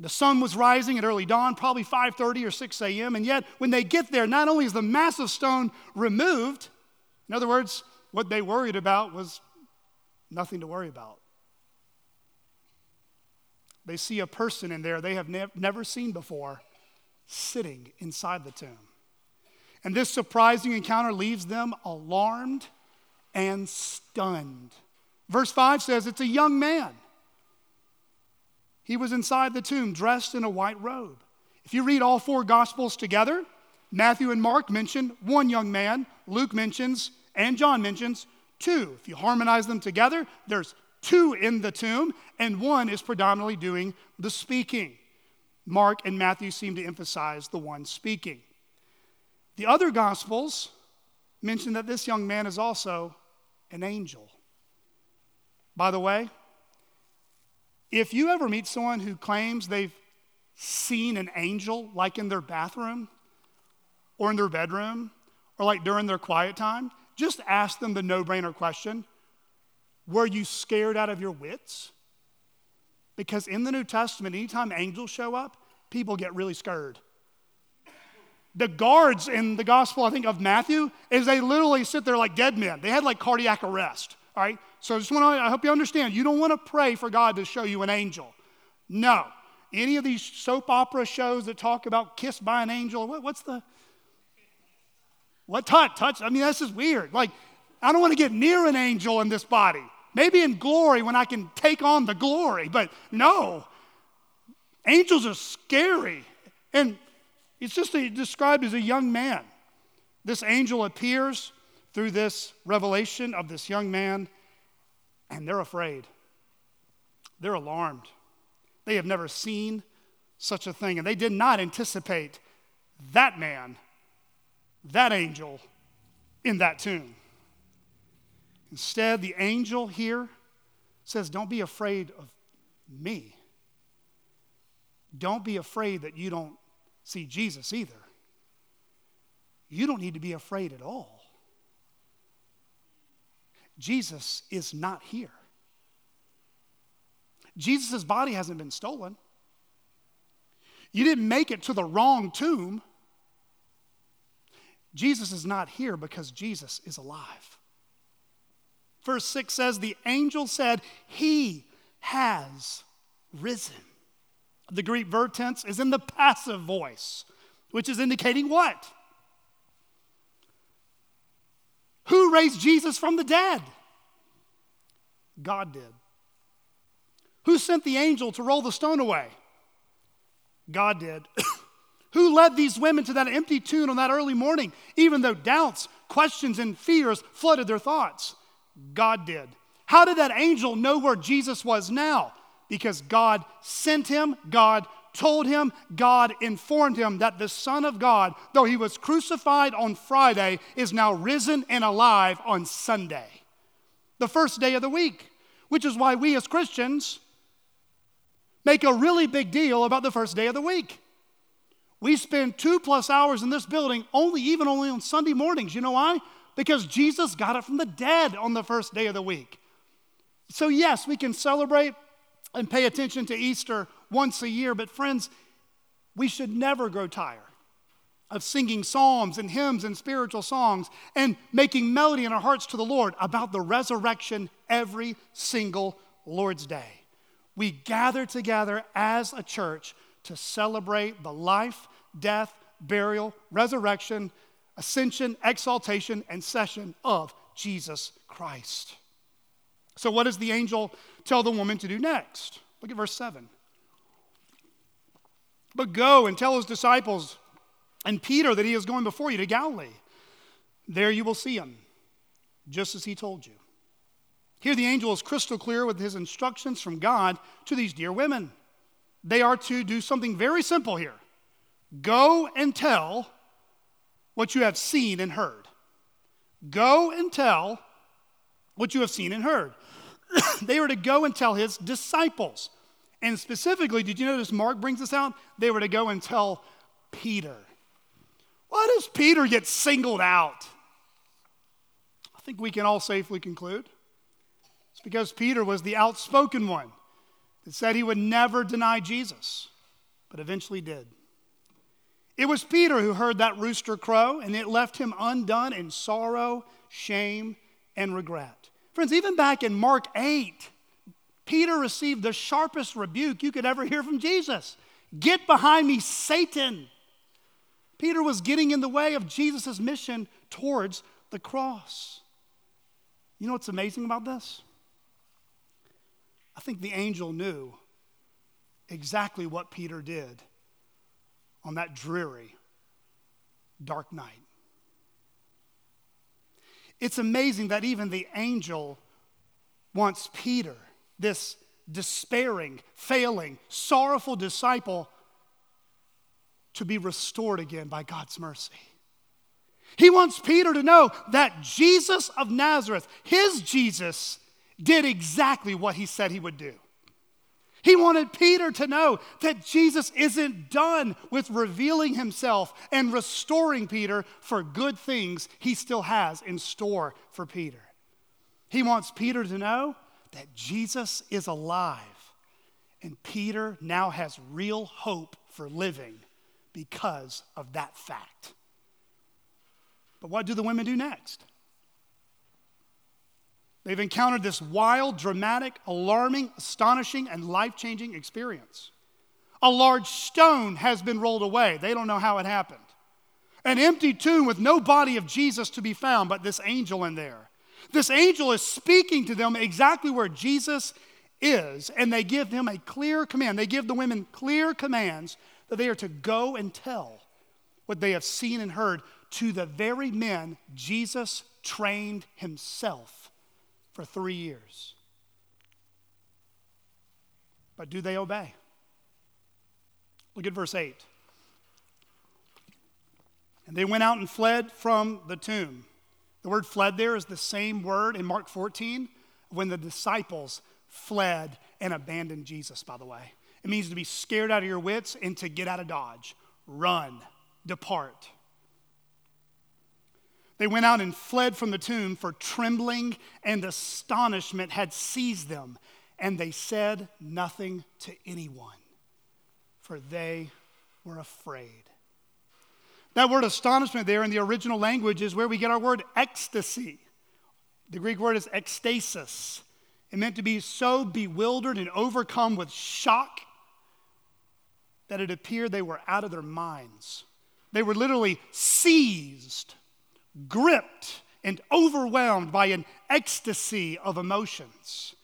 The sun was rising at early dawn, probably 5:30 or 6 a.m. And yet, when they get there, not only is the massive stone removed, in other words, what they worried about was nothing to worry about. They see a person in there they have ne- never seen before sitting inside the tomb. And this surprising encounter leaves them alarmed and stunned. Verse 5 says it's a young man. He was inside the tomb dressed in a white robe. If you read all four gospels together, Matthew and Mark mention one young man, Luke mentions and John mentions two. If you harmonize them together, there's two in the tomb, and one is predominantly doing the speaking. Mark and Matthew seem to emphasize the one speaking. The other Gospels mention that this young man is also an angel. By the way, if you ever meet someone who claims they've seen an angel, like in their bathroom or in their bedroom or like during their quiet time, just ask them the no brainer question Were you scared out of your wits? Because in the New Testament, anytime angels show up, people get really scared. The guards in the Gospel, I think, of Matthew, is they literally sit there like dead men. They had like cardiac arrest, all right? So I just want to, I hope you understand, you don't want to pray for God to show you an angel. No. Any of these soap opera shows that talk about kissed by an angel, what, what's the, what touch? Touch? I mean, this is weird. Like, I don't want to get near an angel in this body. Maybe in glory when I can take on the glory, but no. Angels are scary. And it's just described as a young man. This angel appears through this revelation of this young man, and they're afraid. They're alarmed. They have never seen such a thing, and they did not anticipate that man, that angel, in that tomb. Instead, the angel here says, Don't be afraid of me. Don't be afraid that you don't see Jesus either. You don't need to be afraid at all. Jesus is not here. Jesus' body hasn't been stolen. You didn't make it to the wrong tomb. Jesus is not here because Jesus is alive. Verse 6 says, The angel said, He has risen. The Greek verb tense is in the passive voice, which is indicating what? Who raised Jesus from the dead? God did. Who sent the angel to roll the stone away? God did. Who led these women to that empty tomb on that early morning, even though doubts, questions, and fears flooded their thoughts? God did. How did that angel know where Jesus was now? because God sent him, God told him, God informed him that the Son of God, though he was crucified on Friday, is now risen and alive on Sunday, the first day of the week, which is why we as Christians make a really big deal about the first day of the week. We spend two plus hours in this building only, even only on Sunday mornings. You know why? Because Jesus got it from the dead on the first day of the week. So, yes, we can celebrate and pay attention to Easter once a year. But, friends, we should never grow tired of singing psalms and hymns and spiritual songs and making melody in our hearts to the Lord about the resurrection every single Lord's Day. We gather together as a church to celebrate the life, death, burial, resurrection, ascension, exaltation, and session of Jesus Christ. So, what does the angel tell the woman to do next? Look at verse 7. But go and tell his disciples and Peter that he is going before you to Galilee. There you will see him, just as he told you. Here, the angel is crystal clear with his instructions from God to these dear women. They are to do something very simple here go and tell what you have seen and heard. Go and tell what you have seen and heard. they were to go and tell his disciples. And specifically, did you notice Mark brings this out? They were to go and tell Peter. Why does Peter get singled out? I think we can all safely conclude it's because Peter was the outspoken one said he would never deny Jesus, but eventually did. It was Peter who heard that rooster crow, and it left him undone in sorrow, shame, and regret. Friends, even back in Mark 8, Peter received the sharpest rebuke you could ever hear from Jesus Get behind me, Satan. Peter was getting in the way of Jesus' mission towards the cross. You know what's amazing about this? I think the angel knew exactly what Peter did on that dreary, dark night. It's amazing that even the angel wants Peter this despairing, failing, sorrowful disciple to be restored again by God's mercy. He wants Peter to know that Jesus of Nazareth, his Jesus, did exactly what he said he would do. He wanted Peter to know that Jesus isn't done with revealing himself and restoring Peter for good things he still has in store for Peter. He wants Peter to know that Jesus is alive and Peter now has real hope for living because of that fact. But what do the women do next? They've encountered this wild, dramatic, alarming, astonishing, and life changing experience. A large stone has been rolled away. They don't know how it happened. An empty tomb with no body of Jesus to be found, but this angel in there. This angel is speaking to them exactly where Jesus is, and they give him a clear command. They give the women clear commands that they are to go and tell what they have seen and heard to the very men Jesus trained himself for three years. But do they obey? Look at verse 8. And they went out and fled from the tomb. The word fled there is the same word in Mark 14 when the disciples fled and abandoned Jesus, by the way. It means to be scared out of your wits and to get out of Dodge. Run, depart. They went out and fled from the tomb, for trembling and astonishment had seized them, and they said nothing to anyone, for they were afraid. That word astonishment there in the original language is where we get our word ecstasy. The Greek word is ekstasis. It meant to be so bewildered and overcome with shock that it appeared they were out of their minds. They were literally seized gripped and overwhelmed by an ecstasy of emotions.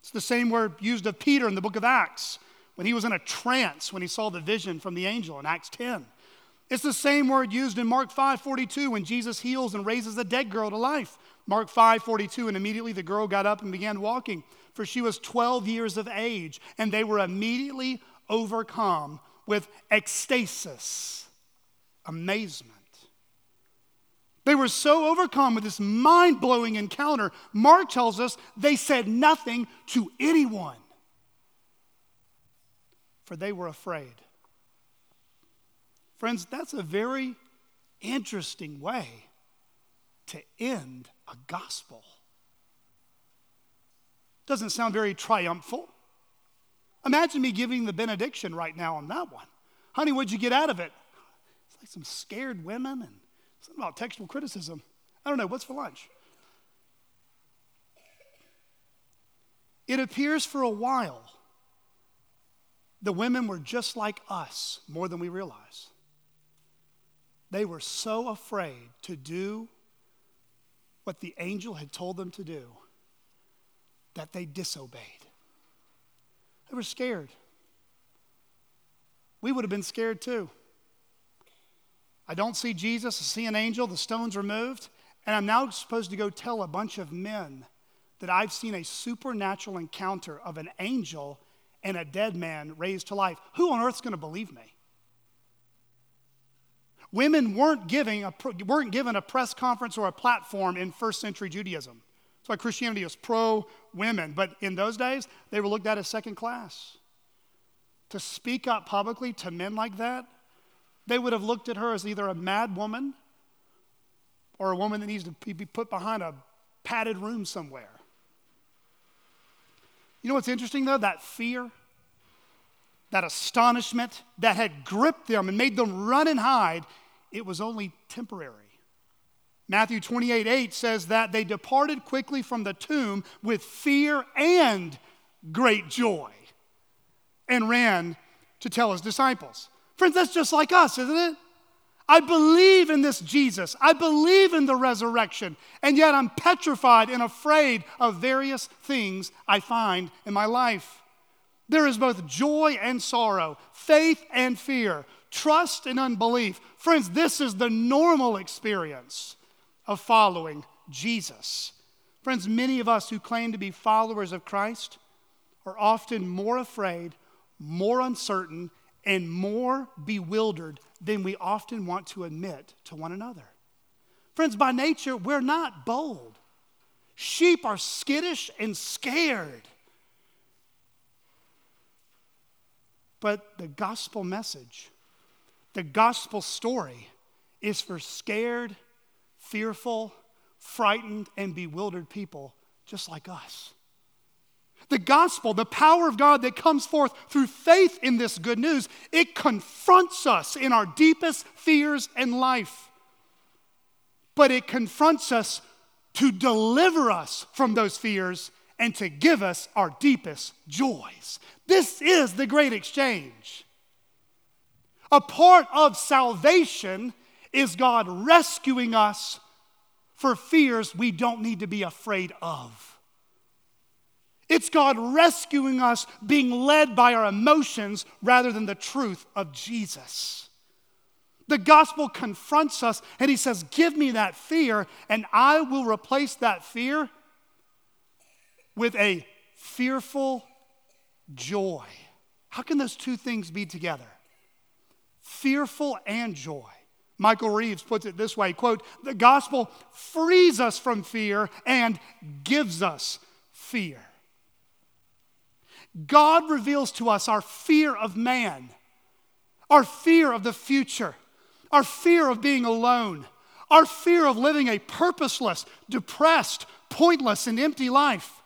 It's the same word used of Peter in the book of Acts when he was in a trance when he saw the vision from the angel in Acts 10. It's the same word used in Mark 5:42 when Jesus heals and raises a dead girl to life. Mark 5:42 and immediately the girl got up and began walking for she was 12 years of age and they were immediately overcome with ecstasis, amazement. They were so overcome with this mind blowing encounter, Mark tells us they said nothing to anyone, for they were afraid. Friends, that's a very interesting way to end a gospel. Doesn't sound very triumphal. Imagine me giving the benediction right now on that one. Honey, what'd you get out of it? It's like some scared women and Something about textual criticism. I don't know, what's for lunch? It appears for a while the women were just like us more than we realize. They were so afraid to do what the angel had told them to do that they disobeyed. They were scared. We would have been scared too. I don't see Jesus, I see an angel, the stone's removed, and I'm now supposed to go tell a bunch of men that I've seen a supernatural encounter of an angel and a dead man raised to life. Who on earth's going to believe me? Women weren't, giving a, weren't given a press conference or a platform in first century Judaism. That's why Christianity is pro women. But in those days, they were looked at as second class. To speak up publicly to men like that they would have looked at her as either a mad woman or a woman that needs to be put behind a padded room somewhere. You know what's interesting though? That fear, that astonishment that had gripped them and made them run and hide, it was only temporary. Matthew 28 8 says that they departed quickly from the tomb with fear and great joy and ran to tell his disciples. Friends, that's just like us, isn't it? I believe in this Jesus. I believe in the resurrection. And yet I'm petrified and afraid of various things I find in my life. There is both joy and sorrow, faith and fear, trust and unbelief. Friends, this is the normal experience of following Jesus. Friends, many of us who claim to be followers of Christ, are often more afraid, more uncertain, and more bewildered than we often want to admit to one another. Friends, by nature, we're not bold. Sheep are skittish and scared. But the gospel message, the gospel story, is for scared, fearful, frightened, and bewildered people just like us. The gospel, the power of God that comes forth through faith in this good news, it confronts us in our deepest fears and life. But it confronts us to deliver us from those fears and to give us our deepest joys. This is the great exchange. A part of salvation is God rescuing us for fears we don't need to be afraid of. It's God rescuing us, being led by our emotions rather than the truth of Jesus. The gospel confronts us and he says, Give me that fear, and I will replace that fear with a fearful joy. How can those two things be together? Fearful and joy. Michael Reeves puts it this way quote, the gospel frees us from fear and gives us fear. God reveals to us our fear of man, our fear of the future, our fear of being alone, our fear of living a purposeless, depressed, pointless, and empty life.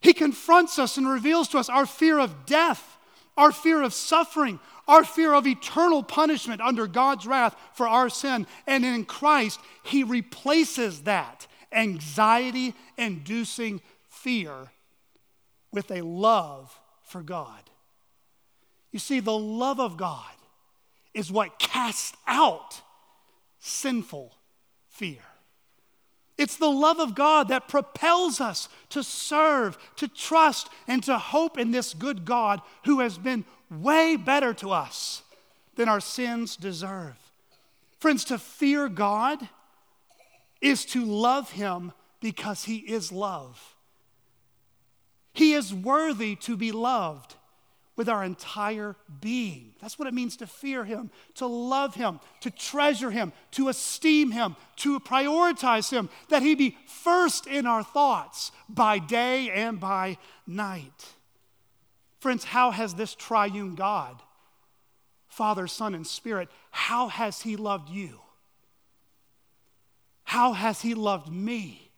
He confronts us and reveals to us our fear of death, our fear of suffering, our fear of eternal punishment under God's wrath for our sin. And in Christ, He replaces that anxiety inducing fear with a love for God. You see, the love of God is what casts out sinful fear. It's the love of God that propels us to serve, to trust, and to hope in this good God who has been way better to us than our sins deserve. Friends, to fear God is to love Him because He is love. He is worthy to be loved with our entire being. That's what it means to fear Him, to love Him, to treasure Him, to esteem Him, to prioritize Him, that He be first in our thoughts by day and by night. Friends, how has this triune God, Father, Son, and Spirit, how has He loved you? How has He loved me?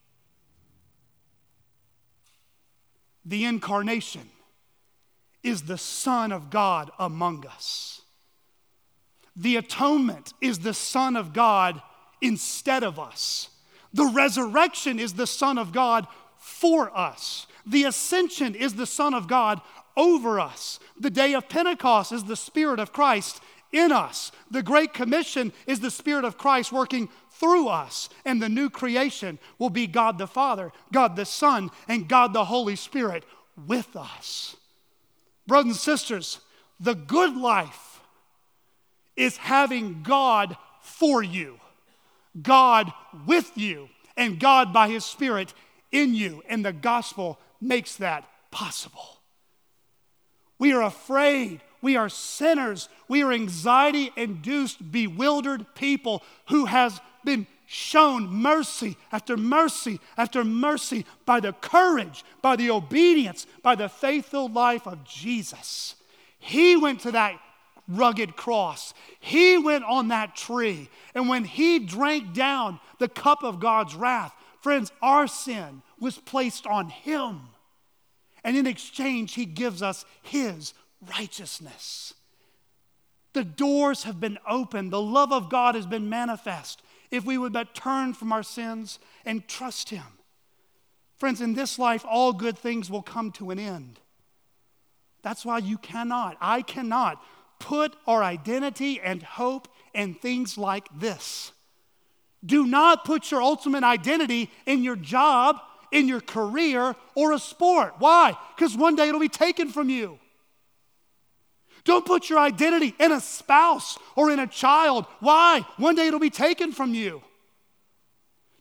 The incarnation is the Son of God among us. The atonement is the Son of God instead of us. The resurrection is the Son of God for us. The ascension is the Son of God over us. The day of Pentecost is the Spirit of Christ in us. The Great Commission is the Spirit of Christ working through us. And the new creation will be God the Father, God the Son, and God the Holy Spirit with us. Brothers and sisters, the good life is having God for you, God with you, and God by His Spirit in you. And the gospel makes that possible. We are afraid. We are sinners. We are anxiety induced, bewildered people who has been shown mercy after mercy after mercy by the courage, by the obedience, by the faithful life of Jesus. He went to that rugged cross. He went on that tree. And when he drank down the cup of God's wrath, friends, our sin was placed on him. And in exchange, he gives us his righteousness. The doors have been opened, the love of God has been manifest if we would but turn from our sins and trust him. Friends, in this life, all good things will come to an end. That's why you cannot, I cannot, put our identity and hope in things like this. Do not put your ultimate identity in your job in your career or a sport. Why? Because one day it'll be taken from you. Don't put your identity in a spouse or in a child. Why? One day it'll be taken from you.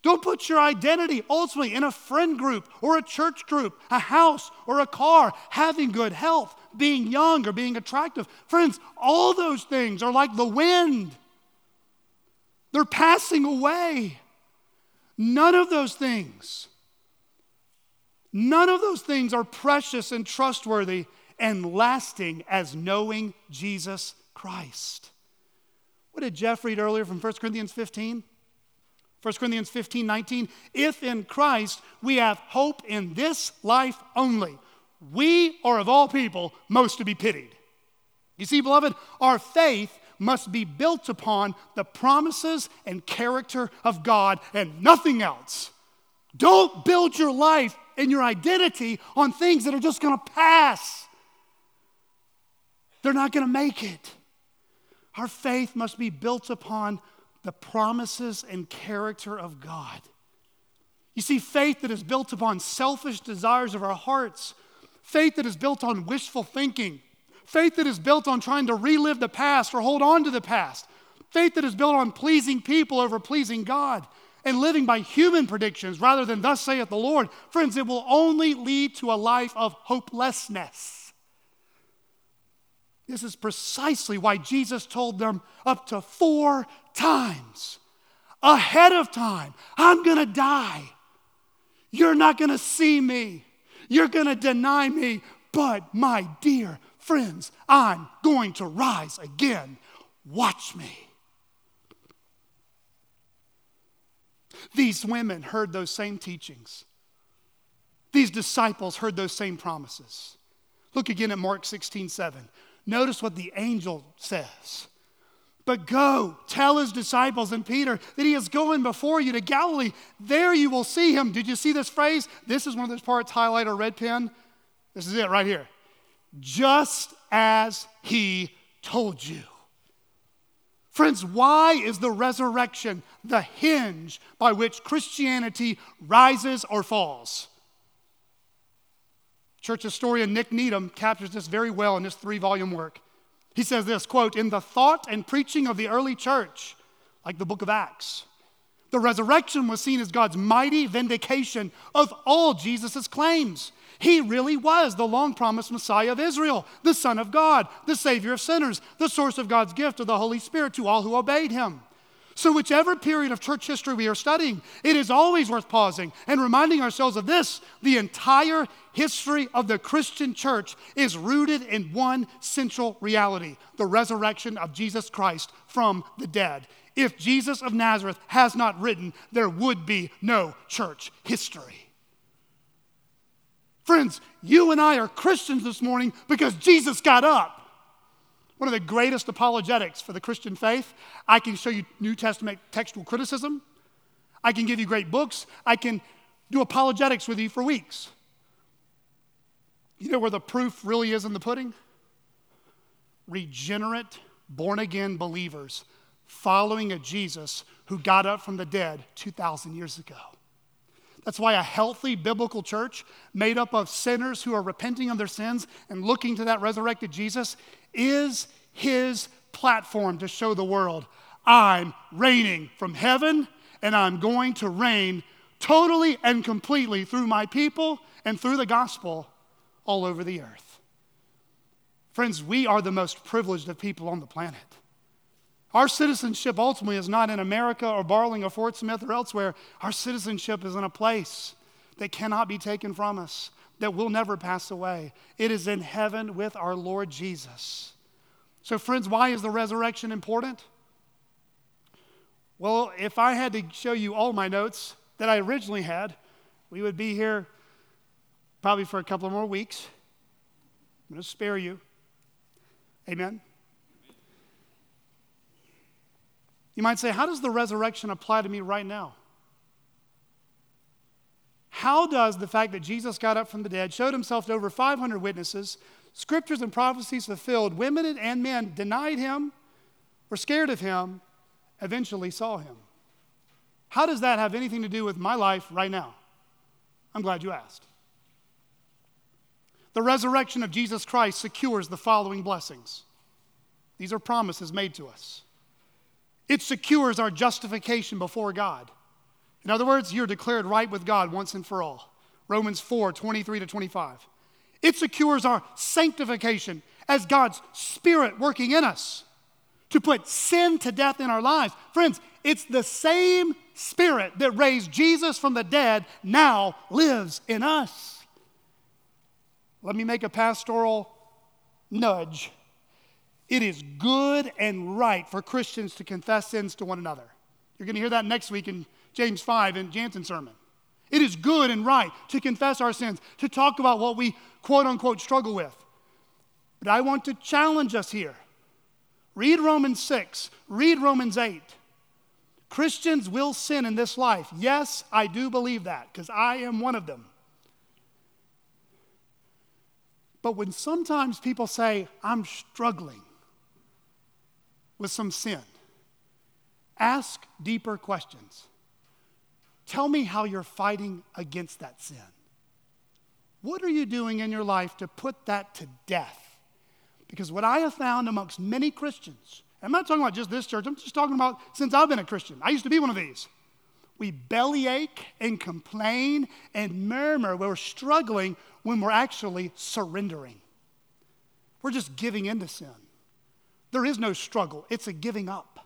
Don't put your identity ultimately in a friend group or a church group, a house or a car, having good health, being young or being attractive. Friends, all those things are like the wind, they're passing away. None of those things, none of those things are precious and trustworthy and lasting as knowing Jesus Christ. What did Jeff read earlier from 1 Corinthians 15? 1 Corinthians 15, 19. If in Christ we have hope in this life only, we are of all people most to be pitied. You see, beloved, our faith must be built upon the promises and character of God and nothing else. Don't build your life and your identity on things that are just going to pass. They're not going to make it. Our faith must be built upon the promises and character of God. You see, faith that is built upon selfish desires of our hearts, faith that is built on wishful thinking, faith that is built on trying to relive the past or hold on to the past, faith that is built on pleasing people over pleasing God, and living by human predictions rather than thus saith the Lord, friends, it will only lead to a life of hopelessness. This is precisely why Jesus told them up to four times ahead of time I'm going to die. You're not going to see me. You're going to deny me. But my dear friends, I'm going to rise again. Watch me. These women heard those same teachings. These disciples heard those same promises. Look again at Mark 16 7. Notice what the angel says. But go, tell his disciples and Peter that he is going before you to Galilee. There you will see him. Did you see this phrase? This is one of those parts, highlight or red pen. This is it right here. Just as he told you. Friends, why is the resurrection the hinge by which Christianity rises or falls? Church historian Nick Needham captures this very well in his three volume work. He says this quote, In the thought and preaching of the early church, like the book of Acts, the resurrection was seen as God's mighty vindication of all Jesus' claims. He really was the long promised Messiah of Israel, the Son of God, the Savior of sinners, the source of God's gift of the Holy Spirit to all who obeyed him. So, whichever period of church history we are studying, it is always worth pausing and reminding ourselves of this. The entire history of the Christian church is rooted in one central reality the resurrection of Jesus Christ from the dead. If Jesus of Nazareth has not written, there would be no church history. Friends, you and I are Christians this morning because Jesus got up. One of the greatest apologetics for the Christian faith. I can show you New Testament textual criticism. I can give you great books. I can do apologetics with you for weeks. You know where the proof really is in the pudding? Regenerate, born again believers following a Jesus who got up from the dead 2,000 years ago. That's why a healthy biblical church made up of sinners who are repenting of their sins and looking to that resurrected Jesus is his platform to show the world I'm reigning from heaven and I'm going to reign totally and completely through my people and through the gospel all over the earth. Friends, we are the most privileged of people on the planet. Our citizenship ultimately is not in America or Barling or Fort Smith or elsewhere. Our citizenship is in a place that cannot be taken from us, that will never pass away. It is in heaven with our Lord Jesus. So, friends, why is the resurrection important? Well, if I had to show you all my notes that I originally had, we would be here probably for a couple more weeks. I'm going to spare you. Amen. You might say, How does the resurrection apply to me right now? How does the fact that Jesus got up from the dead, showed himself to over 500 witnesses, scriptures and prophecies fulfilled, women and men denied him, were scared of him, eventually saw him? How does that have anything to do with my life right now? I'm glad you asked. The resurrection of Jesus Christ secures the following blessings. These are promises made to us. It secures our justification before God. In other words, you're declared right with God once and for all. Romans 4 23 to 25. It secures our sanctification as God's Spirit working in us to put sin to death in our lives. Friends, it's the same Spirit that raised Jesus from the dead now lives in us. Let me make a pastoral nudge. It is good and right for Christians to confess sins to one another. You're going to hear that next week in James 5 in Jansen's sermon. It is good and right to confess our sins, to talk about what we quote unquote struggle with. But I want to challenge us here. Read Romans 6, read Romans 8. Christians will sin in this life. Yes, I do believe that because I am one of them. But when sometimes people say, I'm struggling with some sin, ask deeper questions. Tell me how you're fighting against that sin. What are you doing in your life to put that to death? Because what I have found amongst many Christians, I'm not talking about just this church, I'm just talking about since I've been a Christian. I used to be one of these. We bellyache and complain and murmur. We're struggling when we're actually surrendering. We're just giving into sin. There is no struggle, it's a giving up.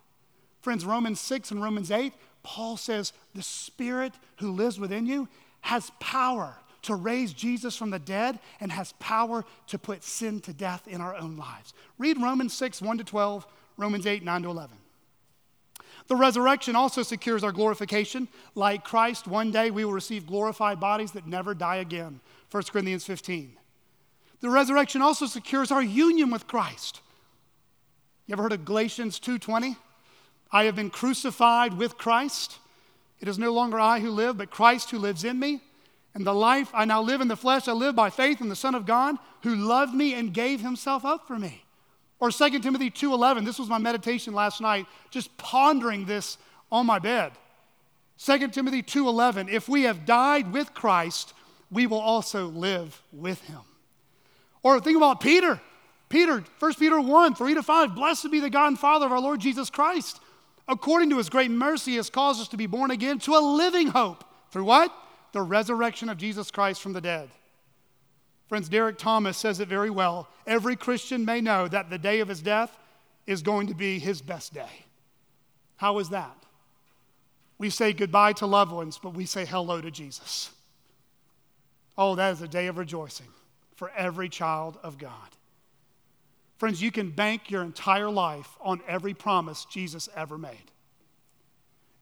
Friends, Romans 6 and Romans 8, Paul says the Spirit who lives within you has power to raise Jesus from the dead and has power to put sin to death in our own lives. Read Romans 6, 1 to 12, Romans 8, 9 to 11. The resurrection also secures our glorification. Like Christ, one day we will receive glorified bodies that never die again. 1 Corinthians 15. The resurrection also secures our union with Christ. You ever heard of Galatians 2:20? I have been crucified with Christ. It is no longer I who live, but Christ who lives in me. And the life I now live in the flesh, I live by faith in the Son of God who loved me and gave himself up for me. Or 2 Timothy 2:11. This was my meditation last night, just pondering this on my bed. 2 Timothy 2:11. If we have died with Christ, we will also live with him. Or think about Peter. Peter, 1 Peter 1, 3 to 5. Blessed be the God and Father of our Lord Jesus Christ. According to his great mercy, has caused us to be born again to a living hope. Through what? The resurrection of Jesus Christ from the dead. Friends, Derek Thomas says it very well. Every Christian may know that the day of his death is going to be his best day. How is that? We say goodbye to loved ones, but we say hello to Jesus. Oh, that is a day of rejoicing for every child of God. Friends, you can bank your entire life on every promise Jesus ever made.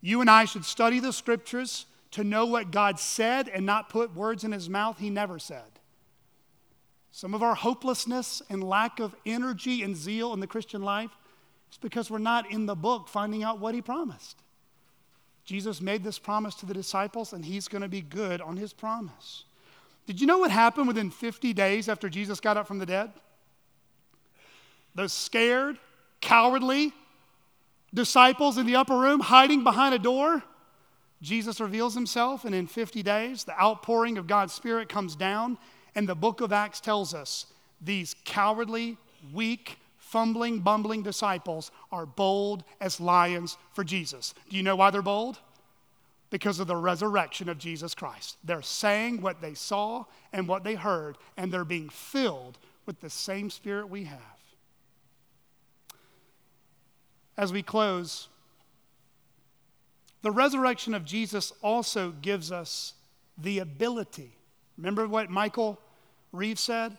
You and I should study the scriptures to know what God said and not put words in his mouth he never said. Some of our hopelessness and lack of energy and zeal in the Christian life is because we're not in the book finding out what he promised. Jesus made this promise to the disciples, and he's going to be good on his promise. Did you know what happened within 50 days after Jesus got up from the dead? Those scared, cowardly disciples in the upper room hiding behind a door, Jesus reveals himself, and in 50 days, the outpouring of God's Spirit comes down, and the book of Acts tells us these cowardly, weak, fumbling, bumbling disciples are bold as lions for Jesus. Do you know why they're bold? because of the resurrection of Jesus Christ. They're saying what they saw and what they heard, and they're being filled with the same spirit we have. As we close, the resurrection of Jesus also gives us the ability. Remember what Michael Reeve said?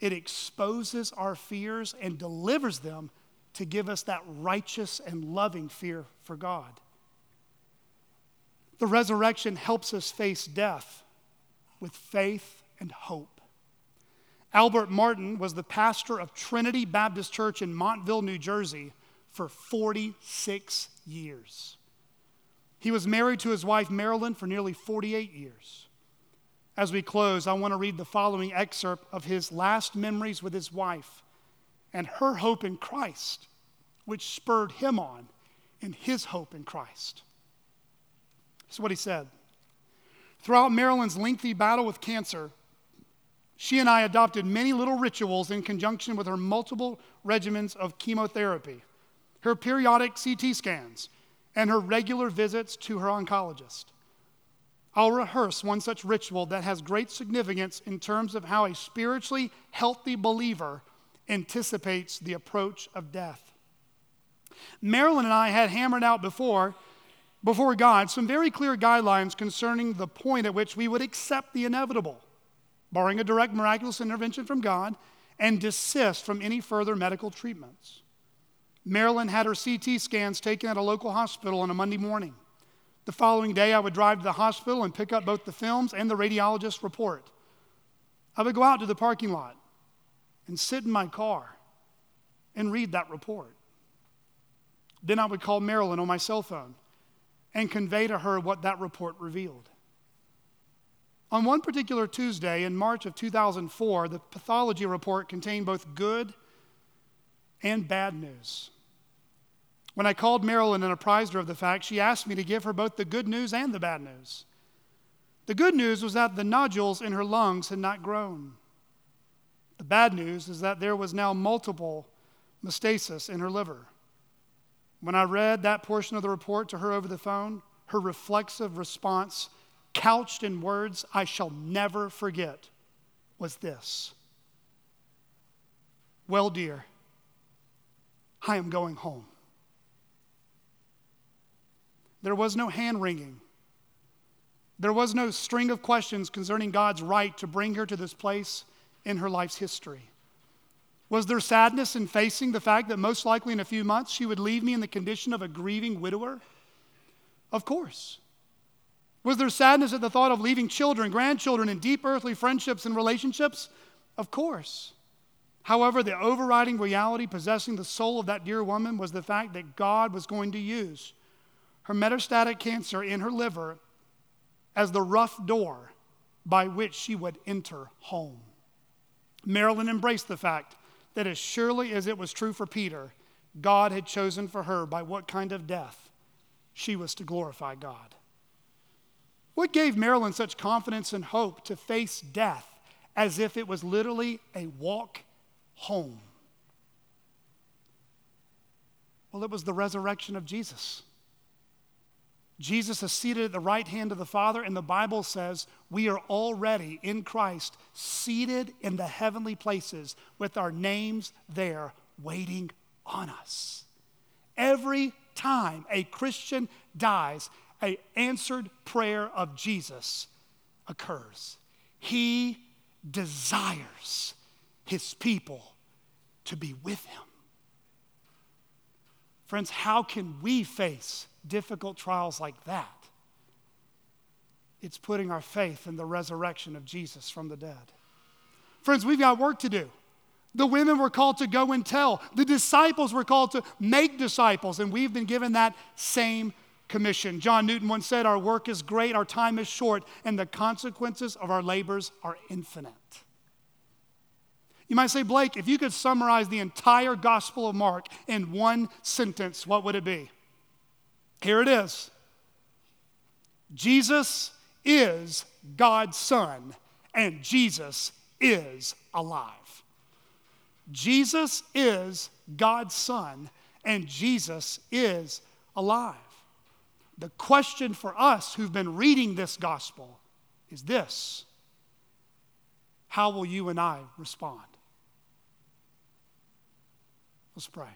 It exposes our fears and delivers them to give us that righteous and loving fear for God. The resurrection helps us face death with faith and hope. Albert Martin was the pastor of Trinity Baptist Church in Montville, New Jersey for 46 years. He was married to his wife Marilyn for nearly 48 years. As we close, I want to read the following excerpt of his last memories with his wife and her hope in Christ, which spurred him on in his hope in Christ. This is what he said. Throughout Marilyn's lengthy battle with cancer, she and I adopted many little rituals in conjunction with her multiple regimens of chemotherapy, her periodic CT scans, and her regular visits to her oncologist. I'll rehearse one such ritual that has great significance in terms of how a spiritually healthy believer anticipates the approach of death. Marilyn and I had hammered out before, before God some very clear guidelines concerning the point at which we would accept the inevitable, barring a direct miraculous intervention from God, and desist from any further medical treatments. Marilyn had her CT scans taken at a local hospital on a Monday morning. The following day, I would drive to the hospital and pick up both the films and the radiologist's report. I would go out to the parking lot and sit in my car and read that report. Then I would call Marilyn on my cell phone and convey to her what that report revealed. On one particular Tuesday in March of 2004, the pathology report contained both good and bad news. When I called Marilyn and apprised her of the fact, she asked me to give her both the good news and the bad news. The good news was that the nodules in her lungs had not grown. The bad news is that there was now multiple metastasis in her liver. When I read that portion of the report to her over the phone, her reflexive response, couched in words I shall never forget, was this Well, dear, I am going home. There was no hand wringing. There was no string of questions concerning God's right to bring her to this place in her life's history. Was there sadness in facing the fact that most likely in a few months she would leave me in the condition of a grieving widower? Of course. Was there sadness at the thought of leaving children, grandchildren, and deep earthly friendships and relationships? Of course. However, the overriding reality possessing the soul of that dear woman was the fact that God was going to use her metastatic cancer in her liver as the rough door by which she would enter home. Marilyn embraced the fact that as surely as it was true for Peter, God had chosen for her by what kind of death she was to glorify God. What gave Marilyn such confidence and hope to face death as if it was literally a walk home? Well, it was the resurrection of Jesus. Jesus is seated at the right hand of the Father, and the Bible says we are already in Christ, seated in the heavenly places with our names there waiting on us. Every time a Christian dies, a answered prayer of Jesus occurs. He desires his people to be with him. Friends, how can we face difficult trials like that, it's putting our faith in the resurrection of Jesus from the dead. Friends, we've got work to do. The women were called to go and tell. The disciples were called to make disciples, and we've been given that same commission. John Newton once said, Our work is great, our time is short, and the consequences of our labors are infinite. You might say, Blake, if you could summarize the entire Gospel of Mark in one sentence, what would it be? Here it is Jesus is God's Son, and Jesus is alive. Jesus is God's Son, and Jesus is alive. The question for us who've been reading this gospel is this How will you and I respond? Let's pray.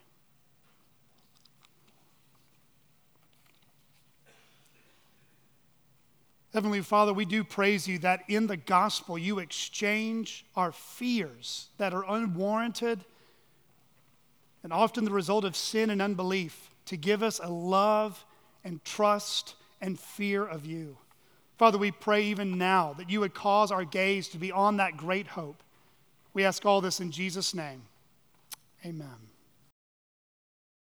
Heavenly Father, we do praise you that in the gospel you exchange our fears that are unwarranted and often the result of sin and unbelief to give us a love and trust and fear of you. Father, we pray even now that you would cause our gaze to be on that great hope. We ask all this in Jesus' name. Amen.